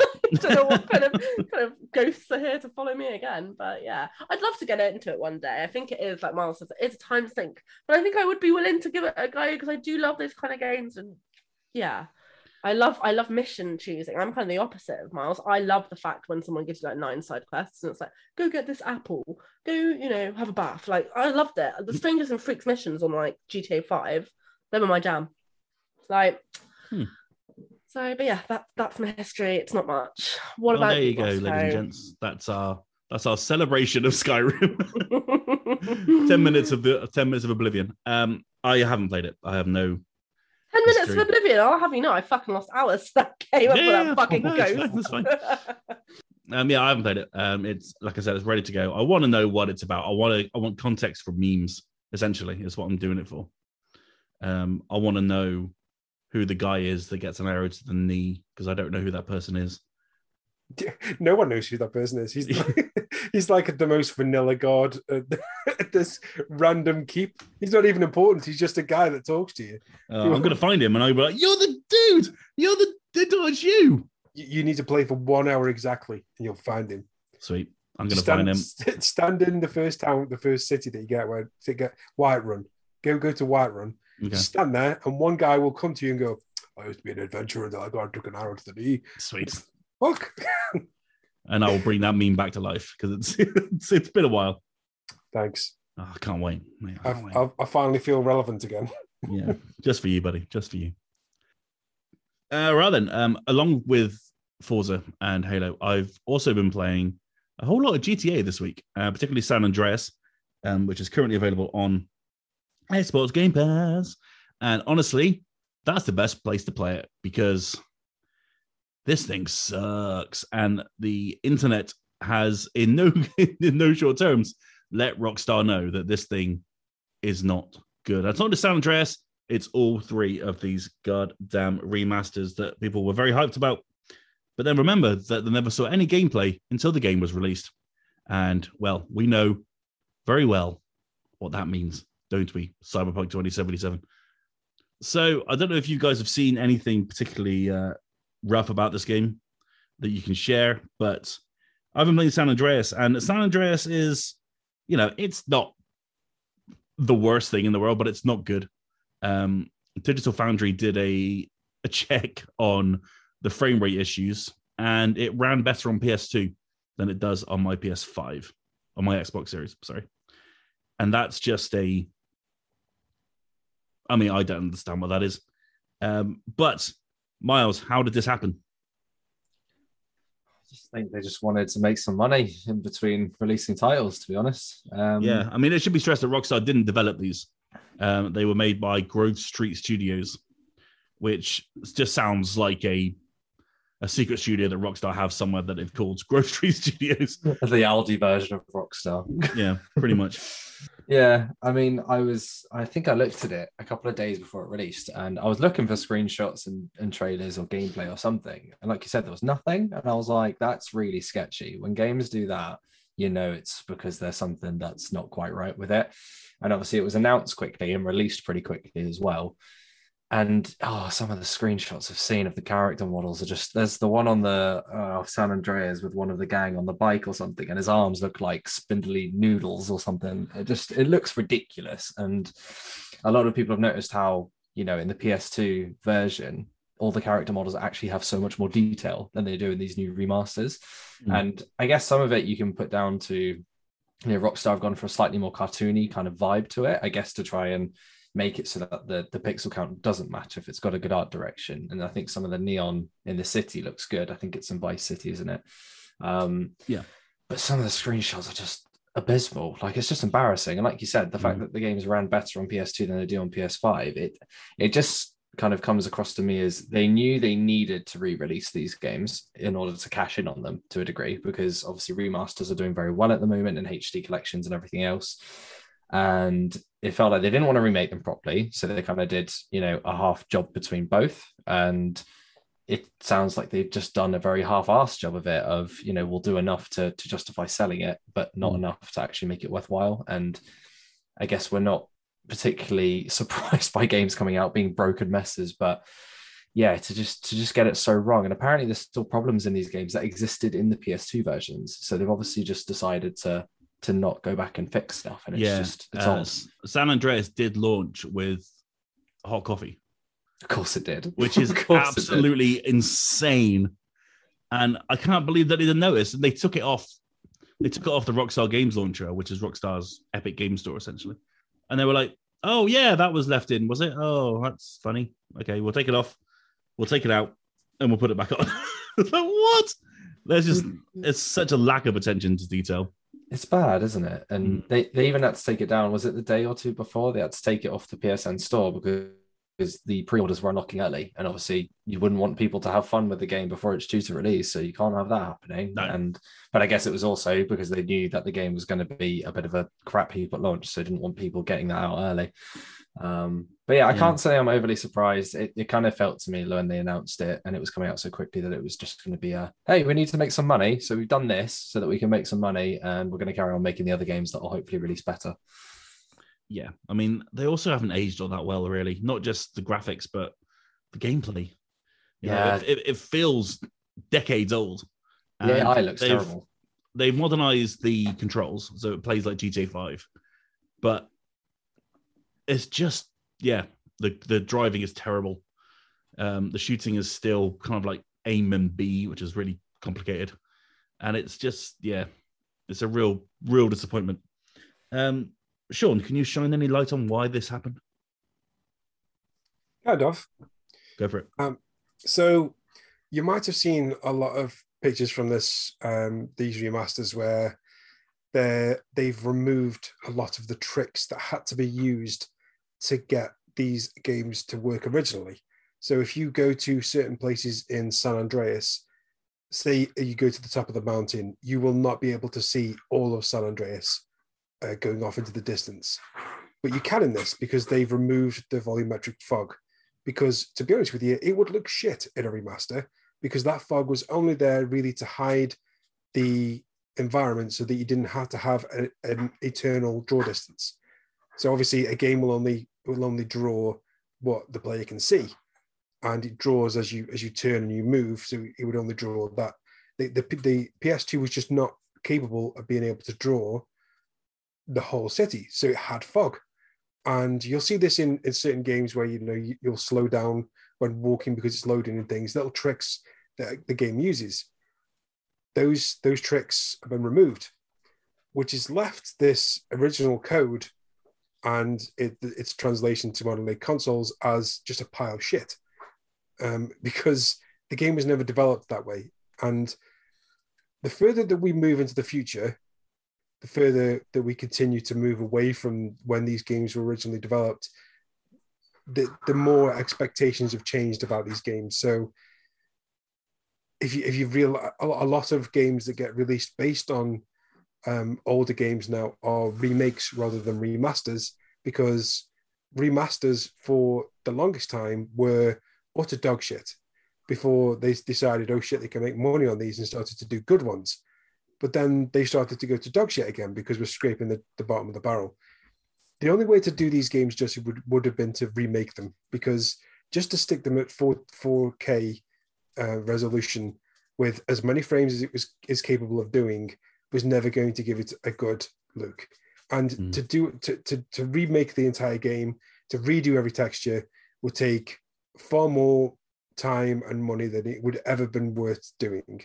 I (laughs) don't know what kind of kind of ghosts are here to follow me again. But yeah, I'd love to get into it one day. I think it is like Miles says, it's a time sink. But I think I would be willing to give it a go because I do love those kind of games. And yeah, I love I love mission choosing. I'm kind of the opposite of Miles. I love the fact when someone gives you like nine side quests and it's like, go get this apple, go, you know, have a bath. Like I loved it. The Strangers and Freaks missions on like GTA 5, they were my jam. Like Hmm. so, but yeah, that that's my history. It's not much. What Well, about there you go, ladies and gents. That's our that's our celebration of Skyrim. (laughs) ten minutes of the ten minutes of oblivion. Um, I haven't played it. I have no. Ten minutes of oblivion. I'll have you know, I fucking lost hours to (laughs) that game Yeah, for yeah, that fucking (laughs) no, ghost. fine, that's (laughs) Um, yeah, I haven't played it. Um, it's like I said, it's ready to go. I want to know what it's about. I want to. I want context from memes. Essentially, is what I'm doing it for. Um, I want to know who the guy is that gets an arrow to the knee because I don't know who that person is. (laughs) no one knows who that person is. He's like, (laughs) he's like the most vanilla god (laughs) at this random keep. He's not even important. He's just a guy that talks to you. Uh, I'm gonna find him and I'll be like, "You're the dude. You're the. dude. It's you." You you need to play for one hour exactly, and you'll find him. Sweet. I'm gonna stand, find him. st- stand in the first town, the first city that you get where to get Whiterun. Go go to Whiterun. Okay. Stand there, and one guy will come to you and go, "I used to be an adventurer that I got took an arrow to the knee." Sweet. Fuck. (laughs) And I will bring that meme back to life because it's, (laughs) it's it's been a while. Thanks. Oh, I can't wait. mate, I I, can't wait. I, I finally feel relevant again. (laughs) yeah, just for you, buddy. Just for you. Uh, right then, um, along with Forza and Halo, I've also been playing a whole lot of GTA this week, uh, particularly San Andreas, um, which is currently available on Xbox Game Pass. And honestly, that's the best place to play it because this thing sucks, and the internet has, in no (laughs) in no short terms, let Rockstar know that this thing is not good. It's not just San Andreas; it's all three of these goddamn remasters that people were very hyped about. But then remember that they never saw any gameplay until the game was released, and well, we know very well what that means, don't we? Cyberpunk 2077. So I don't know if you guys have seen anything particularly uh, rough about this game that you can share, but I've been playing San Andreas, and San Andreas is, you know, it's not the worst thing in the world, but it's not good. Um, Digital Foundry did a a check on the frame rate issues, and it ran better on PS2 than it does on my PS5, on my Xbox Series. Sorry, and that's just a. I mean, I don't understand what that is, um, but Miles, how did this happen? I just think they just wanted to make some money in between releasing titles, to be honest. Um, Yeah, I mean, it should be stressed that Rockstar didn't develop these. Um, they were made by Grove Street Studios, which just sounds like a a secret studio that Rockstar have somewhere that they've called Grocery (laughs) Studios. (laughs) the Aldi version of Rockstar. (laughs) Yeah, pretty much. Yeah, I mean, I was, I think I looked at it a couple of days before it released, and I was looking for screenshots and, and trailers or gameplay or something. And like you said, there was nothing. And I was like, that's really sketchy. When games do that, you know, it's because there's something that's not quite right with it. And obviously, it was announced quickly and released pretty quickly as well. And oh, some of the screenshots I've seen of the character models are just there's the one on the uh, San Andreas with one of the gang on the bike or something, and his arms look like spindly noodles or something. It just it looks ridiculous. And a lot of people have noticed how, you know, in the PS2 version, all the character models actually have so much more detail than they do in these new remasters. Mm. And I guess some of it you can put down to you know, Rockstar have gone for a slightly more cartoony kind of vibe to it, I guess, to try and make it so that the, the pixel count doesn't matter if it's got a good art direction. And I think some of the neon in the city looks good. I think it's in Vice City, isn't it? Um, Yeah. But some of the screenshots are just abysmal. Like it's just embarrassing. And like you said, the fact Mhm. that the games ran better on PS2 than they do on PS5, it it just kind of comes across to me as they knew they needed to re-release these games in order to cash in on them to a degree because obviously remasters are doing very well at the moment and HD collections and everything else. And it felt like they didn't want to remake them properly, so they kind of did, you know, a half job between both. And it sounds like they've just done a very half-assed job of it. Of you know, we'll do enough to to justify selling it, but not Mm. enough to actually make it worthwhile. And I guess we're not particularly (laughs) surprised by games coming out being broken messes, but yeah, to just to just get it so wrong. And apparently, there's still problems in these games that existed in the PS2 versions. So they've obviously just decided to to not go back and fix stuff, and it's yeah, just it's uh, odd. San Andreas did launch with hot coffee, Of course, it did. which is (laughs) Of course it did. absolutely insane. And I can't believe that they didn't notice. And they took it off. They took it off the Rockstar Games launcher, which is Rockstar's Epic Game Store, essentially. And they were like, "Oh yeah, that was left in, was it? Oh, that's funny. Okay, we'll take it off. We'll take it out, and we'll put it back on." (laughs) Like, what? There's just (laughs) it's such a lack of attention to detail. It's bad, isn't it? And Mm. they, they even had to take it down. Was it the day or two before they had to take it off the PSN store because because the pre-orders were unlocking early, and obviously you wouldn't want people to have fun with the game before it's due to release, so you can't have that happening. No. And but I guess it was also because they knew that the game was going to be a bit of a crap heap at launch, so they didn't want people getting that out early. Um, but yeah, I Yeah. can't say I'm overly surprised. It, it kind of felt to me when they announced it and it was coming out so quickly that it was just going to be a hey, we need to make some money, so we've done this so that we can make some money, and we're going to carry on making the other games that will hopefully release better. Yeah, I mean, they also haven't aged all that well, really. Not just the graphics, but the gameplay. You know, Yeah. it, it, it feels decades old. And AI looks they've- terrible. They've modernized the controls, so it plays like GTA Five, but it's just yeah, the the driving is terrible. Um, the shooting is still kind of like aim and B, which is really complicated, and it's just yeah, it's a real real disappointment. Um, Sean, can you shine any light on why this happened? Kind of. Go for it. So you might have seen a lot of pictures from this um, these remasters where they they've removed a lot of the tricks that had to be used to get these games to work originally. So if you go to certain places in San Andreas, say you go to the top of the mountain, you will not be able to see all of San Andreas uh, going off into the distance. But you can in this because they've removed the volumetric fog because to be honest with you, it would look shit in a remaster because that fog was only there really to hide the environment so that you didn't have to have a, an eternal draw distance. So obviously a game will only will only draw what the player can see. And it draws as you as you turn and you move, so it would only draw that. The, the, the PS2 was just not capable of being able to draw the whole city, so it had fog. And you'll see this in, in certain games where you know you, you'll slow down when walking because it's loading and things little tricks that the game uses. Those those tricks have been removed which has left this original code and it, its translation to modern day consoles as just a pile of shit um, (laughs) because the game was never developed that way. And the further that we move into the future the further that we continue to move away from when these games were originally developed, the, the more expectations have changed about these games. So if you if you real a a lot of games that get released based on um, older games now are remakes rather than remasters because remasters for the longest time were utter dog shit before they decided oh shit they can make money on these and started to do good ones but then they started to go to dog shit again because we're scraping the, the bottom of the barrel. The only way to do these games just would, would have been to remake them because just to stick them at 4, 4K uh, resolution with as many frames as it was is capable of doing was never going to give it a good look. And Mm. to do to, to to remake the entire game, to redo every texture would take far more time and money than it would ever been worth doing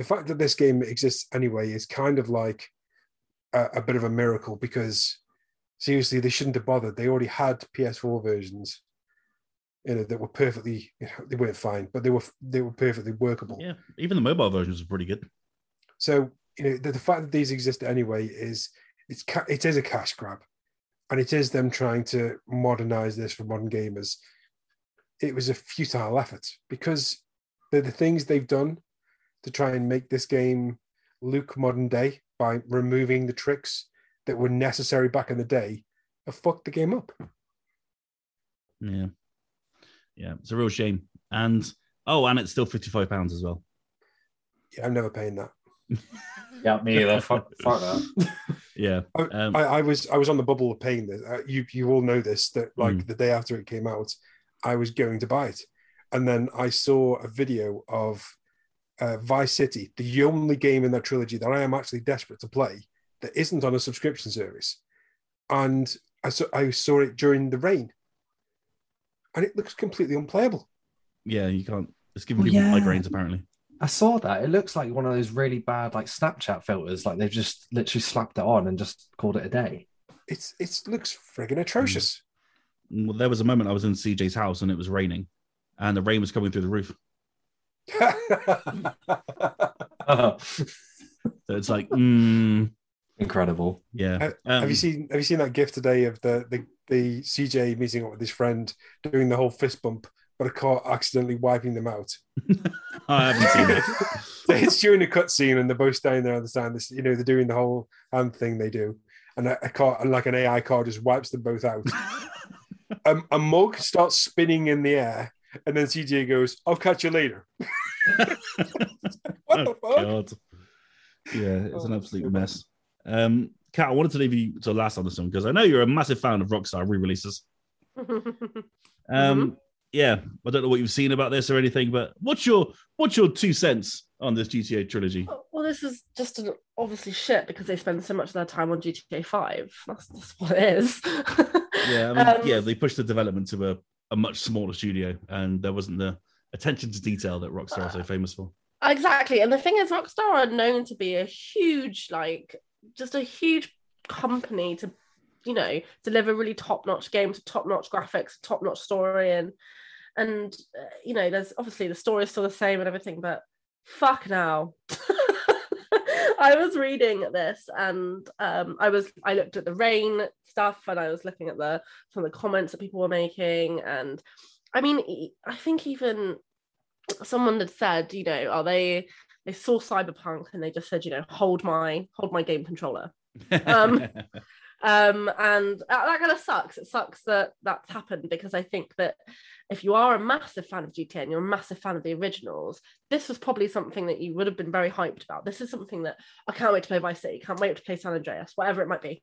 the fact that this game exists anyway is kind of like a, a, bit of a miracle because seriously, they shouldn't have bothered. They already had PS4 versions, you know, that were perfectly, you know, they weren't fine, but they were they were perfectly workable. Yeah, even the mobile versions are pretty good. So you know, the, the fact that these exist anyway is it's it is a cash grab, and it is them trying to modernize this for modern gamers. it was a futile effort because the, the things they've done to try and make this game look modern day by removing the tricks that were necessary back in the day have fucked the game up. Yeah. Yeah. It's a real shame. And oh, and it's still fifty-five pounds as well. Yeah, I'm never paying that. (laughs) Yeah, me either. fuck, fuck that. (laughs) Yeah. I, Um, I, I was I was on the bubble of paying this. Uh, you you all know this that like Mm. the day after it came out, I was going to buy it, and then I saw a video of uh, Vice City, the only game in that trilogy that I am actually desperate to play that isn't on a subscription service, and I saw I saw it during the rain, and it looks completely unplayable. Yeah, you can't. It's giving Oh, people yeah. migraines apparently. I saw that. It looks like one of those really bad like Snapchat filters. Like they've just literally slapped it on and just called it a day. It's it looks friggin' atrocious. Well, there was a moment I was in CJ's house and it was raining, and the rain was coming through the roof. (laughs) So it's like, (laughs) mm, Incredible. yeah. Uh, Um, have you seen Have you seen that gif today of the the the CJ meeting up with his friend doing the whole fist bump, but a car accidentally wiping them out? (laughs) I haven't seen it. So it's during a cutscene, and they're both standing there on the stand. This, you know, they're doing the whole hand thing they do, and a, a car, and like an AI car, just wipes them both out. um, a mug starts spinning in the air, and then CJ goes, "I'll catch you later." (laughs) what the Oh, fuck? God. Yeah, it's an Oh, absolute so mess. Um, Kat, I wanted to leave you to last on this one because I know you're a massive fan of Rockstar re-releases. (laughs) Um, yeah, I don't know what you've seen about this or anything, but what's your what's your two cents on this GTA trilogy? well, this is just an obviously shit because they spend so much of their time on GTA Five. That's, that's what it is. Yeah, I mean, (laughs) Um, yeah, they pushed the development to a, a much smaller studio, and there wasn't the attention to detail that Rockstar are so famous for. Exactly. And the thing is, Rockstar are known to be a huge, like, just a huge company to, you know, deliver really top notch games, top notch graphics, top notch story. And, and, uh, you know, there's obviously the story is still the same and everything, but fuck now. (laughs) I was reading this and um, I was I looked at the rain stuff and I was looking at the some of the comments that people were making. And I mean I think even someone had said you know are they they saw cyberpunk and they just said you know hold my hold my game controller. (laughs) Um, um and that, that kind of sucks. It sucks that that's happened because i think that if you are a massive fan of gta and you're a massive fan of the originals this was probably something that you would have been very hyped about. This is something that i can't wait to play vice city can't wait to play san andreas whatever it might be.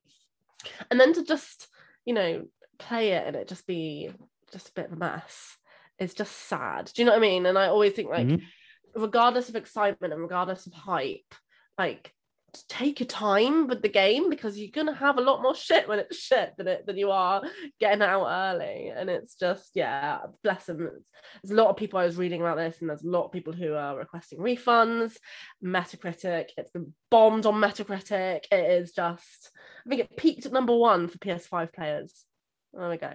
And then to just you know play it and it just be just a bit of a mess is just sad. Do you know what i mean? And i always think like Mhm. regardless of excitement and regardless of hype like take your time with the game because you're gonna have a lot more shit when it's shit than it than you are getting out early. And it's just yeah, bless them. There's a lot of people I was reading about this, and there's a lot of people who are requesting refunds. Metacritic, it's been bombed on Metacritic. It is just I think it peaked at number one for PS5 players. There we go.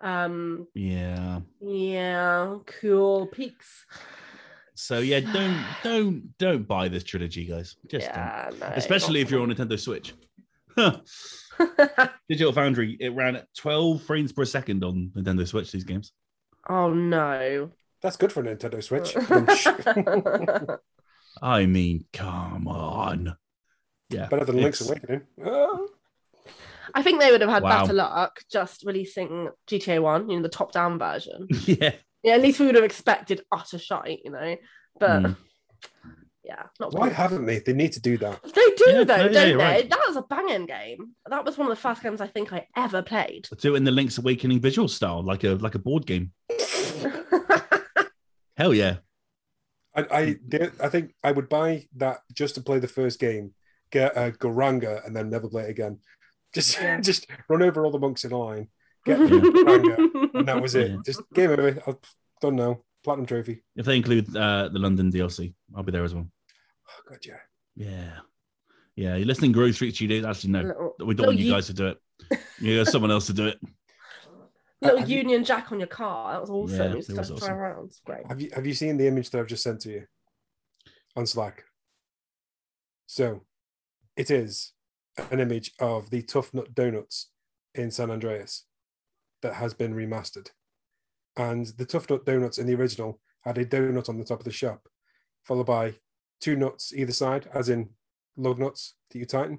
Um yeah. yeah, cool peaks. So yeah, don't (sighs) don't don't buy this trilogy, guys. Just don't. yeah, no, Especially not if you're on Nintendo Switch. (laughs) (laughs) Digital Foundry, it ran at 12 frames per second on Nintendo Switch. These games. oh no. That's good for Nintendo Switch. (laughs) I mean, come on. Yeah. Better than Link's Awakening. Ah. I think they would have had Wow. better luck just releasing GTA One, you know, the top-down version. Yeah. Yeah, at least we would have expected utter shite, you know. But Mm. yeah, not Why good. haven't they? They need to do that. They do Yeah, though, no, yeah, don't you're they? right. That was a banging game. That was one of the first games I think I ever played. Do it in the Link's Awakening visual style, like a like a board game. (laughs) Hell yeah. I I, the- I think I would buy that just to play the first game, get a Gouranga, and then never play it again. Just Yeah. (laughs) just run over all the monks in a line, get (laughs) the (laughs) and that was it. Yeah. Just game over. I've done now. Platinum trophy. If they include uh, the London DLC, I'll be there as well. Oh god, yeah. Yeah. Yeah. You're listening, Grove Street Studios. Actually, no. little We don't want you you- guys to do it. (laughs) You got someone else to do it. little have you- Union Jack on your car. That was awesome. Yeah, You it was awesome. around. It's great. Have you have you seen the image that I've just sent to you on Slack? So, it is an image of the Tuff Nut Donuts in San Andreas that has been remastered. and the Tuff Nut donuts in the original had a donut on the top of the shop, followed by two nuts either side, as in lug nuts that you tighten.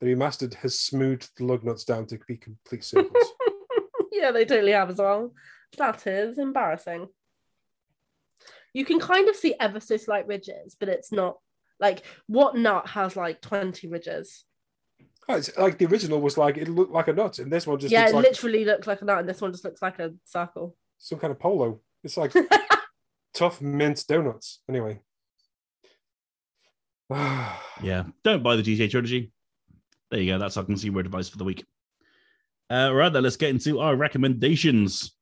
The remastered has smoothed the lug nuts down to be complete circles. (laughs) yeah, they totally have as well. That is embarrassing. You can kind of see ever so slight ridges, but it's not like what nut has like 20 ridges? Oh, it's like the original was like it looked like a nut, and this one just yeah, looks it like literally looks like a nut, and this one just looks like a circle. some kind of polo. It's like (laughs) tough mint donuts. Anyway. (sighs) Yeah, don't buy the GTA trilogy. There you go. That's our consumer advice for the week. Uh, right then, let's get into our recommendations.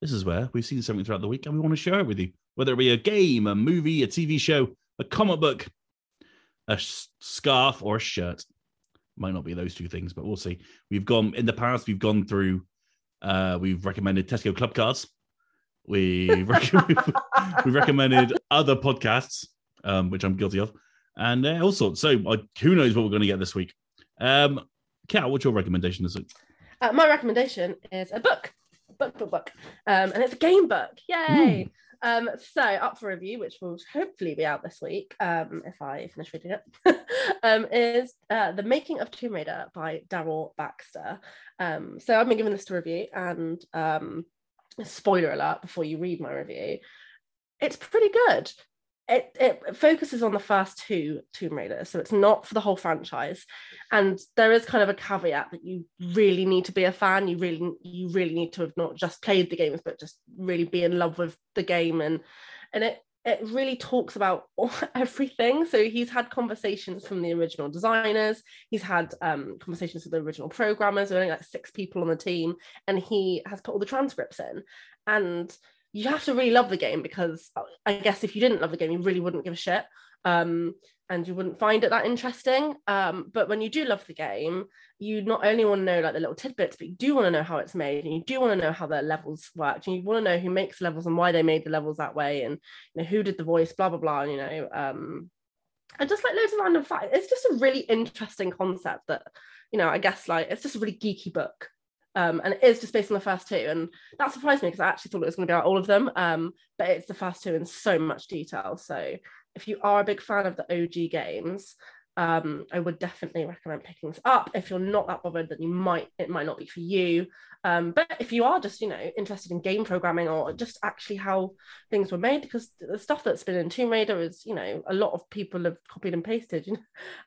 This is where we've seen something throughout the week and we want to share it with you, whether it be a game, a movie, a TV show, a comic book, a scarf, or a shirt. Might not be those two things, but we'll see. We've gone in the past. We've gone through. Uh, we've recommended Tesco club cards. We've, (laughs) rec- we've recommended other podcasts, um, which I'm guilty of, and uh, all sorts. So uh, who knows what we're going to get this week? Um, Kat, what's your recommendation this week? Uh, my recommendation is a book, book, book, book, um, and it's a game book. Yay! Um, so up for review, which will hopefully be out this week, um, if I finish reading it, (laughs) um, is uh, the Making of Tomb Raider by Daryl Baxter. Um, so I've been given this to review, and um, spoiler alert before you read my review, it's pretty good. It, it focuses on the first two Tomb Raiders, so it's not for the whole franchise. And there is kind of a caveat that you really need to be a fan. You really, you really need to have not just played the games, but just really be in love with the game. And and it it really talks about (laughs) everything. So he's had conversations from the original designers. He's had um, conversations with the original programmers. There only like six people on the team, and he has put all the transcripts in. And you have to really love the game because I guess if you didn't love the game, you really wouldn't give a shit. Um, and you wouldn't find it that interesting. Um, but when you do love the game, you not only want to know like the little tidbits, but you do want to know how it's made, and you do want to know how the levels worked, and you want to know who makes levels and why they made the levels that way, and you know who did the voice, blah blah blah. You know, um, and just like loads of random facts. It's just a really interesting concept that you know. I guess like it's just a really geeky book. Um, and it is just based on the first two, and that surprised me because I actually thought it was going to be about all of them. Um, but it's the first two in so much detail. So if you are a big fan of the OG games, um, I would definitely recommend picking this up. If you're not that bothered, then you might it might not be for you. Um, but if you are just you know interested in game programming or just actually how things were made, because the stuff that's been in Tomb Raider is you know a lot of people have copied and pasted you (laughs) know,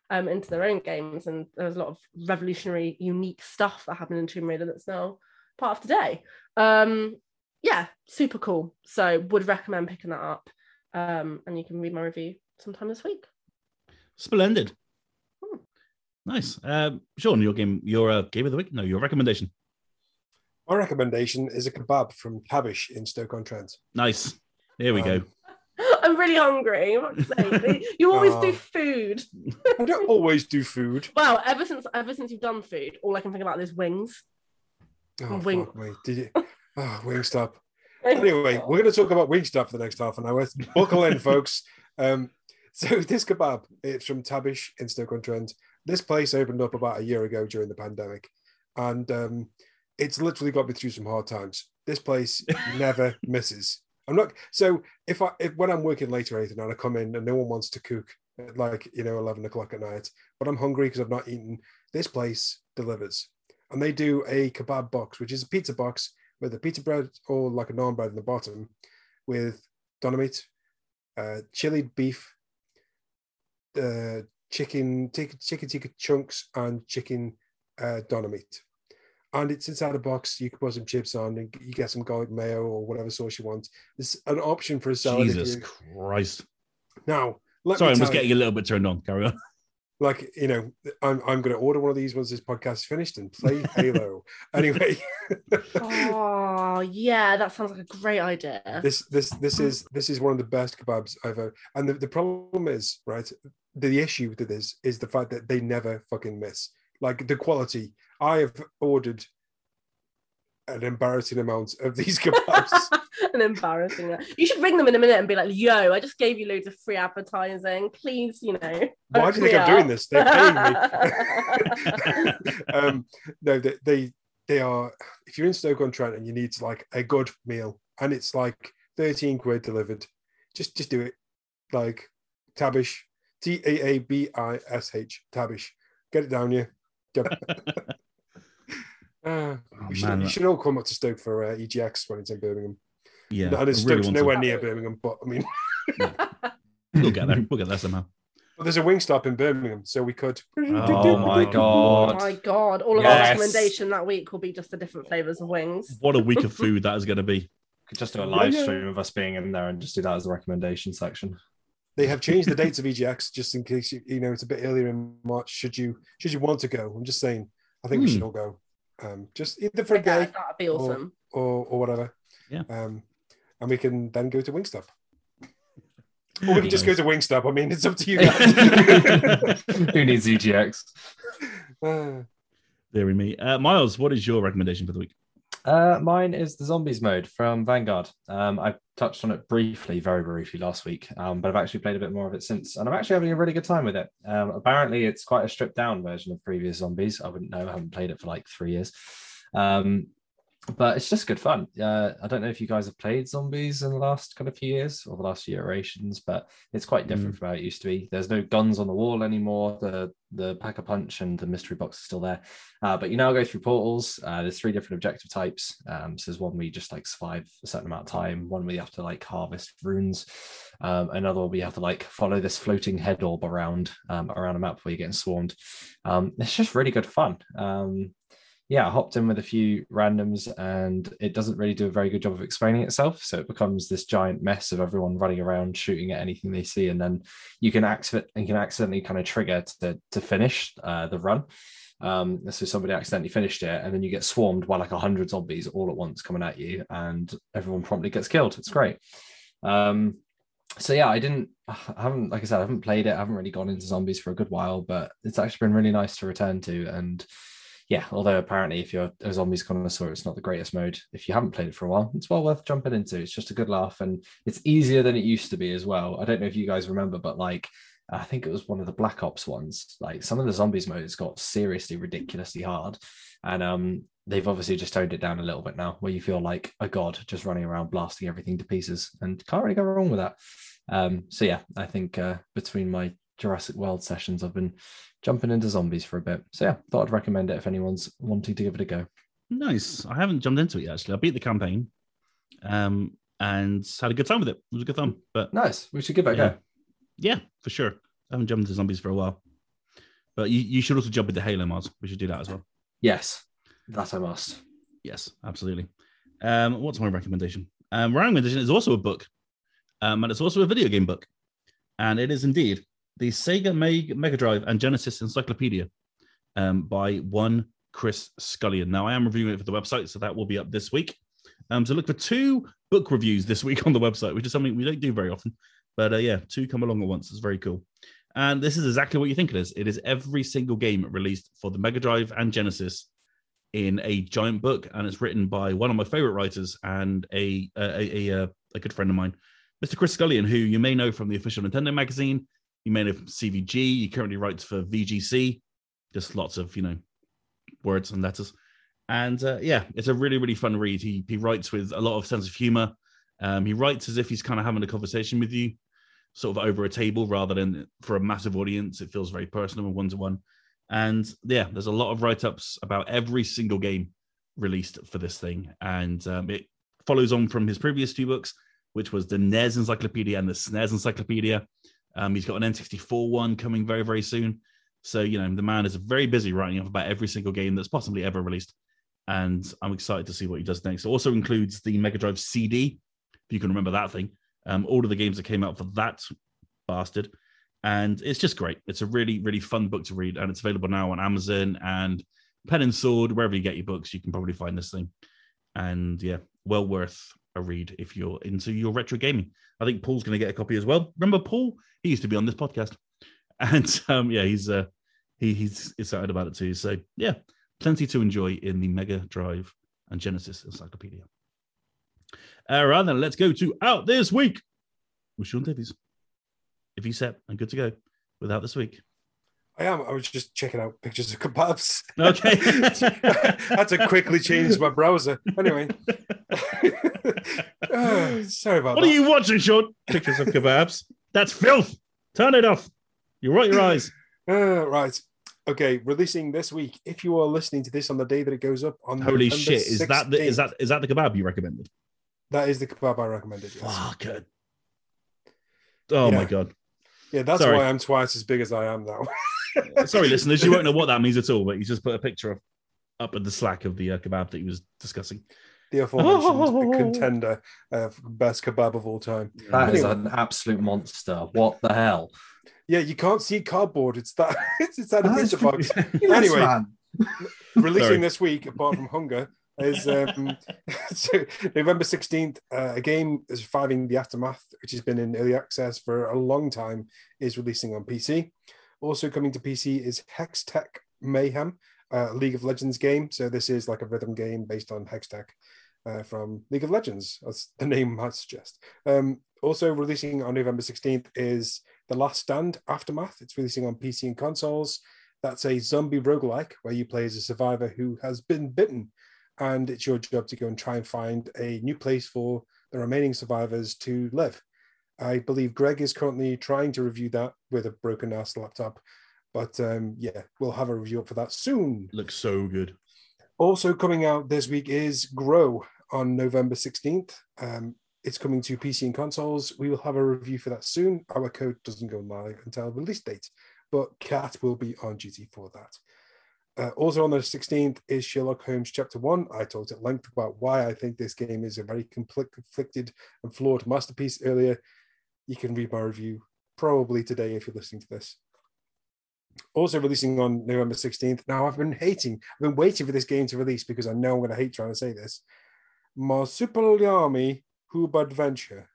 um, into their own games, and there's a lot of revolutionary, unique stuff that happened in Tomb Raider that's now part of today. Um, yeah, super cool. So would recommend picking that up. Um, and you can read my review sometime this week. Splendid. Hmm. Nice. Um, Sean, your game, your uh, game of the week? No, your recommendation. My recommendation is a kebab from Taabish in Stoke-on-Trent. Nice. Here we go. Um, (laughs) I'm really hungry. for fuck's sake. You always do Oh. food. I don't always do food. (laughs) Well, ever since ever since you've done food, all I can think about is wings. Oh, Wing- fuck me. Did you? (laughs) Oh, Wingstop. Anyway, we're going to talk about Wingstop for the next half an hour. Buckle in, folks. Um, so (laughs) this kebab, it's from Taabish in Stoke-on-Trent. This place opened up about a year ago during the pandemic, and um, it's literally got me through some hard times. This place (laughs) never misses. I'm not so if I if when I'm working late or anything and I come in and no one wants to cook at like you know 11 o'clock at night, but I'm hungry because I've not eaten. This place delivers, and they do a kebab box, which is a pizza box with a pizza bread or like a naan bread in the bottom, with doner meat, uh, chili beef, uh, chicken, chicken, chicken tikka chunks, and chicken uh, doner meat. And it's inside a box. You can put some chips on, and you get some garlic mayo or whatever sauce you want. It's an option for a salad. Jesus you- Christ. Now, let Sorry, I'm just getting you, a little bit turned on. Carry on. Like you know, I'm I'm going to order one of these once this podcast is finished and play (laughs) Halo. anyway, Oh yeah, that sounds like a great idea. this this this mm. is this is one of the best kebabs I've ever. And the, the problem is right. The issue with this is the fact that they never fucking miss. Like the quality. I have ordered an embarrassing amount of these kebabs. (laughs) An embarrassing. You should ring them in a minute and be like, "Yo, I just gave you loads of free advertising. Please, you know." (laughs) Why do you think I'm doing this? They're paying me. (laughs) um, no, they, they they are. If you're in Stoke on Trent and you need like a good meal, and it's like 13 quid delivered. Just just do it. Like Taabish, T A A B I S H, Taabish. Get it down here. Get it. Uh, Oh, we should, man, you should all come up to Stoke for uh, EGX when it's in Birmingham. yeah, and it's really Stoke's want to. nowhere near Birmingham, but I mean, (laughs) We'll get there. We'll get there somehow. but there's a Wingstop in Birmingham, so we could. Oh my (laughs) god! Oh god. my god! All of our recommendation that week will be just the different flavors of wings. What a week of (laughs) food that is going to be. Could just do a live Yeah, yeah. stream of us being in there and just do that as the recommendation section. They have changed the dates of EGX just in case you, you know it's a bit earlier in March. Should you should you want to go? I'm just saying. I think we Hmm. should all go. Um, just either for a Yeah, day that'd be awesome. or or whatever. Yeah. Um, and we can then go to Wingstop. (laughs) Or we can just go to Wingstop. I mean, it's up to you guys. (laughs) Who needs (laughs) EGX? Uh, Deary me. Uh, Miles, what is your recommendation for the week? Uh, mine is the zombies mode from Vanguard. Um, I touched on it briefly, very briefly last week, um, but I've actually played a bit more of it since, and I'm actually having a really good time with it. Um, apparently, it's quite a stripped down version of previous zombies. I wouldn't know. I haven't played it for like three years. Um, but it's just good fun. Uh, I don't know if you guys have played zombies in the last kind of few years or the last few iterations, but it's quite different from how it used to be. There's no guns on the wall anymore. The the pack a punch and the mystery box is still there. Uh, but you now go through portals. Uh, there's three different objective types. Um, so there's one where you just like survive a certain amount of time. One where you have to like harvest runes. Um, another where you have to like follow this floating head orb around um, around a map where you're getting swarmed. Um, it's just really good fun. Yeah, I hopped in with a few randoms and it doesn't really do a very good job of explaining itself. So it becomes this giant mess of everyone running around shooting at anything they see. And then you can activate and can accidentally kind of trigger to, to finish uh, the run. Um, so somebody accidentally finished it, and then you get swarmed by like a hundred zombies all at once coming at you, and everyone promptly gets killed. It's great. Um, so yeah, I didn't, I haven't, like I said, I haven't played it. I haven't really gone into zombies for a good while, but it's actually been really nice to return to. And yeah, although apparently if you're a zombies connoisseur, it's not the greatest mode. If you haven't played it for a while, it's well worth jumping into. It's just a good laugh, and it's easier than it used to be as well. I don't know if you guys remember, but like I think it was one of the Black Ops ones. Like some of the zombies modes got seriously ridiculously hard, and um, they've obviously just toned it down a little bit now, where you feel like a god just running around blasting everything to pieces, and can't really go wrong with that. Um, so yeah, I think uh, between my Jurassic World sessions, I've been jumping into zombies for a bit. So yeah, thought I'd recommend it if anyone's wanting to give it a go. Nice. I haven't jumped into it yet, actually. I beat the campaign um, and had a good time with it. It was a good time. But Nice. We should give it a Yeah. go. yeah, for sure. I haven't jumped into zombies for a while. But you, you should also jump into Halo mods. We should do that as well. Yes, that I must. Yes, absolutely. Um, what's my recommendation? Um, my recommendation is also a book, um, and it's also a video game book, and it is indeed the Sega Meg- Mega Drive and Genesis Encyclopedia um, by one Chris Scullion. Now, I am reviewing it for the website, so that will be up this week. Um, so look for two book reviews this week on the website, which is something we don't do very often. But uh, yeah, two come along at once. It's very cool. And this is exactly what you think it is. It is every single game released for the Mega Drive and Genesis in a giant book, and it's written by one of my favorite writers and a, a, a, a good friend of mine, Mr. Chris Scullion, who you may know from the official Nintendo magazine. You may know from CVG. He currently writes for VGC. Just lots of you know words and letters. And uh, yeah, it's a really really fun read. He he writes with a lot of sense of humor. Um, he writes as if he's kind of having a conversation with you, sort of over a table rather than for a massive audience. It feels very personal and one to one. And yeah, there's a lot of write ups about every single game released for this thing. And um, it follows on from his previous two books, which was the NES Encyclopedia and the SNES Encyclopedia. Um, he's got an N64 one coming very, very soon. So, you know, the man is very busy writing up about every single game that's possibly ever released. And I'm excited to see what he does next. It also includes the Mega Drive CD, if you can remember that thing. Um, all of the games that came out for that bastard. And it's just great. It's a really, really fun book to read. And it's available now on Amazon and Pen and Sword, wherever you get your books, you can probably find this thing. And yeah, well worth a read if you're into your retro gaming. I think Paul's going to get a copy as well. Remember Paul? He used to be on this podcast, (laughs) and um, yeah, he's uh, he, he's excited about it too. So yeah, plenty to enjoy in the Mega Drive and Genesis Encyclopedia. All right, then let's go to out this week with Sean Davies. If he's set and good to go without this week. I am. I was just checking out pictures of kebabs. Okay. (laughs) I had to quickly change my browser. Anyway, (laughs) (laughs) Oh, sorry about that. What that. are you watching, Sean? Pictures of kebabs. That's filth. Turn it off. You rot your eyes. Uh, right. Okay, releasing this week. If you are listening to this on the day that it goes up on Holy November shit! Is that the, is that is that the kebab you recommended? that is the kebab I recommended? Yes. Fuck it. Oh my god. Yeah, that's Sorry. why I'm twice as big as I am now. Sorry, listeners, you won't know (laughs) what that means at all. But he's just put a picture of up at the Slack of the uh, kebab that he was discussing. The aforementioned Oh. (laughs) contender of best kebab of all time. That is Anyway. an absolute monster. What the hell? Yeah, you can't see cardboard. It's that. (laughs) It's, it's that in pizza box. (laughs) Yes, Anyway. man. Releasing Sorry. this week, apart from Hunger, is um, so November sixteenth. Uh, a game is surviving the aftermath, which has been in early access for a long time, is releasing on PC. Also coming to PC is Hextech Mayhem, uh, League of Legends game. So this is like a rhythm game based on Hextech uh, from League of Legends, as the name might suggest. Um, also releasing on November 16th is The Last Stand Aftermath. It's releasing on PC and consoles. That's a zombie roguelike where you play as a survivor who has been bitten. And it's your job to go and try and find a new place for the remaining survivors to live. I believe Greg is currently trying to review that with a broken ass laptop. But um, yeah, we'll have a review up for that soon. Looks so good. Also coming out this week is Grow on November 16th. Um, it's coming to PC and consoles. We will have a review for that soon. Our code doesn't go live until release date, but Kat will be on duty for that. Uh, also on the 16th is Sherlock Holmes Chapter 1. I talked at length about why I think this game is a very conflict- conflicted and flawed masterpiece earlier. You can read my review probably today if you're listening to this also releasing on November 16th. Now, I've been hating, I've been waiting for this game to release because I know I'm going to hate trying to say this. Marsupilami Hoobadventure.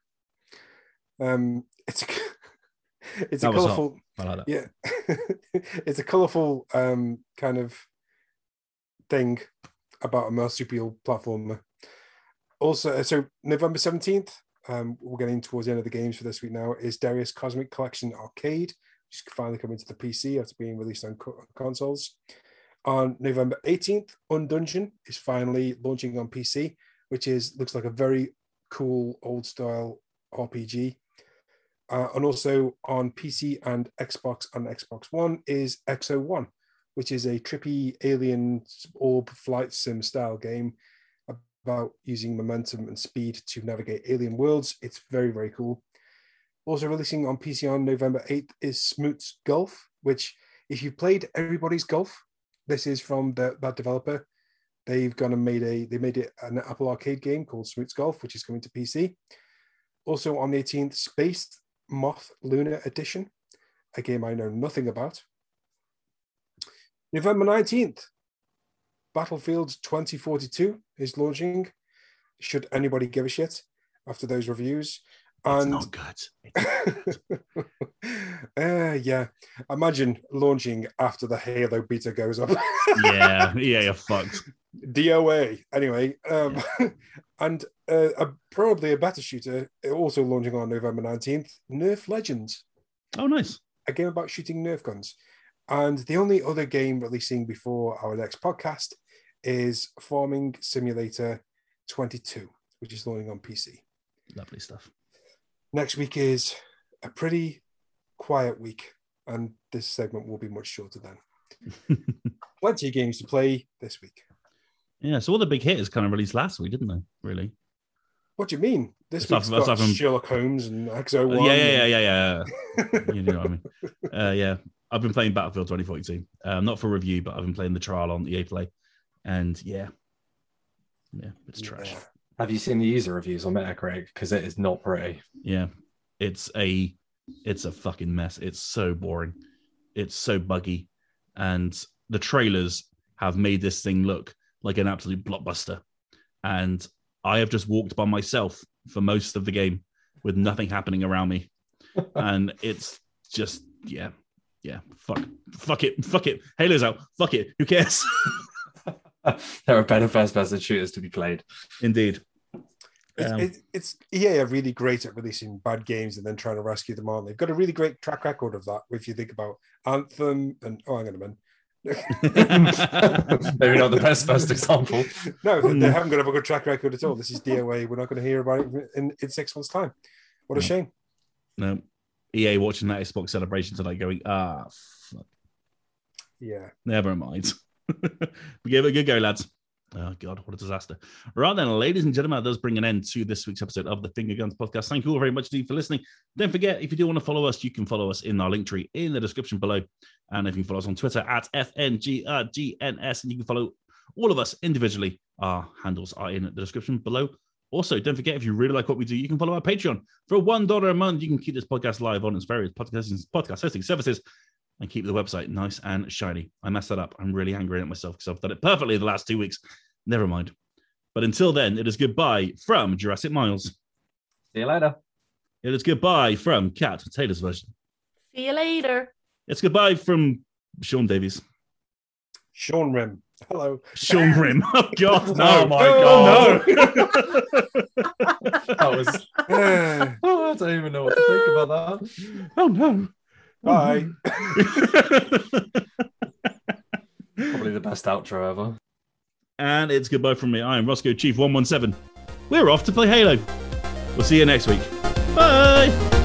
Um, it's a, (laughs) it's a That colorful, like yeah, (laughs) it's a colorful um, kind of thing about a marsupial platformer. Also, so November 17th, um, we're getting towards the end of the games for this week now, is Darius Cosmic Collection Arcade, which is finally coming to the PC after being released on co- consoles. On November 18th, Undungeon is finally launching on PC, which is looks like a very cool old style RPG. Uh, and also on PC and Xbox and Xbox One is Exo One, which is a trippy alien orb flight sim style game about using momentum and speed to navigate alien worlds. It's very, very cool. Also releasing on PC on November 8th is Smoots Golf, which if you've played Everybody's Golf, this is from the, that developer. They've gone and made a they made it an Apple Arcade game called Smoots Golf, which is coming to PC. Also on the 18th, Space Moth Lunar Edition, a game I know nothing about. November 19th, Battlefield 2042 is launching. Should anybody give a shit after those reviews? It's And not good. (laughs) uh, yeah, imagine launching after the Halo beta goes up. yeah, yeah, you're fucked. (laughs) DOA. Anyway, um, (laughs) and uh, a, probably a better shooter, also launching on November 19th, Nerf Legends, Oh, nice. a game about shooting Nerf guns. And the only other game releasing before our next podcast is Farming Simulator 22, which is launching on PC. Lovely stuff. Next week is a pretty quiet week, and this segment will be much shorter then. (laughs) Plenty of games to play this week. Yeah, so all the big hitters kind of released last week, didn't they? Really? What do you mean? This Aside week's from- got from- Sherlock Holmes and Exo One. Uh, yeah, yeah, yeah, yeah, yeah. (laughs) you know what I mean? Uh, yeah, I've been playing Battlefield 2042. Um, not for review, but I've been playing the trial on the EA Play, and yeah, yeah, it's trash. Have you seen the user reviews on Metacritic? Because it is not pretty. Yeah, it's a it's a fucking mess. It's so boring. It's so buggy, and the trailers have made this thing look like an absolute blockbuster. And I have just walked by myself for most of the game with nothing happening around me, (laughs) and it's just yeah, yeah. Fuck, fuck it, fuck it. Halo's out. Fuck it. Who cares? (laughs) there are better first-person shooters to be played. Indeed. It's, Um, it, it's EA are really great at releasing bad games and then trying to rescue them on. They've got a really great track record of that. If you think about Anthem and oh, hang on a minute, (laughs) Maybe not the best first example. no, they, Hmm. they haven't got a good track record at all. This is DOA. We're not going to hear about it in, in six months' time. What a No. shame. no, EA watching that Xbox celebration tonight, going, ah, fuck, Yeah. never mind. (laughs) we gave it a good go, lads. Oh God, what a disaster! Right then, ladies and gentlemen, that does bring an end to this week's episode of the Finger Guns Podcast. Thank you all very much indeed for listening. Don't forget, if you do want to follow us, you can follow us in our link tree in the description below, and if you follow us on Twitter at FNGRGNS, and you can follow all of us individually. Our handles are in the description below. Also, don't forget if you really like what we do, you can follow our Patreon for one dollar a month. You can keep this podcast live on its various podcasting podcast hosting services and keep the website nice and shiny. I messed that up. I'm really angry at myself because I've done it perfectly the last two weeks. Never mind. But until then, it is goodbye from Jurassic Miles. See you later. It is goodbye from Kat Taylor's version. See you later. It's goodbye from Sean Davies. Sean Rim. Hello. Sean Rim. (laughs) Oh God, no! Oh my oh, God. no! (laughs) That was. Oh, (laughs) I don't even know what to think about that. oh no! Bye. (laughs) Probably the best outro ever. and it's goodbye from me. I am Rossko Chief One One Seven. We're off to play Halo. We'll see you next week. Bye.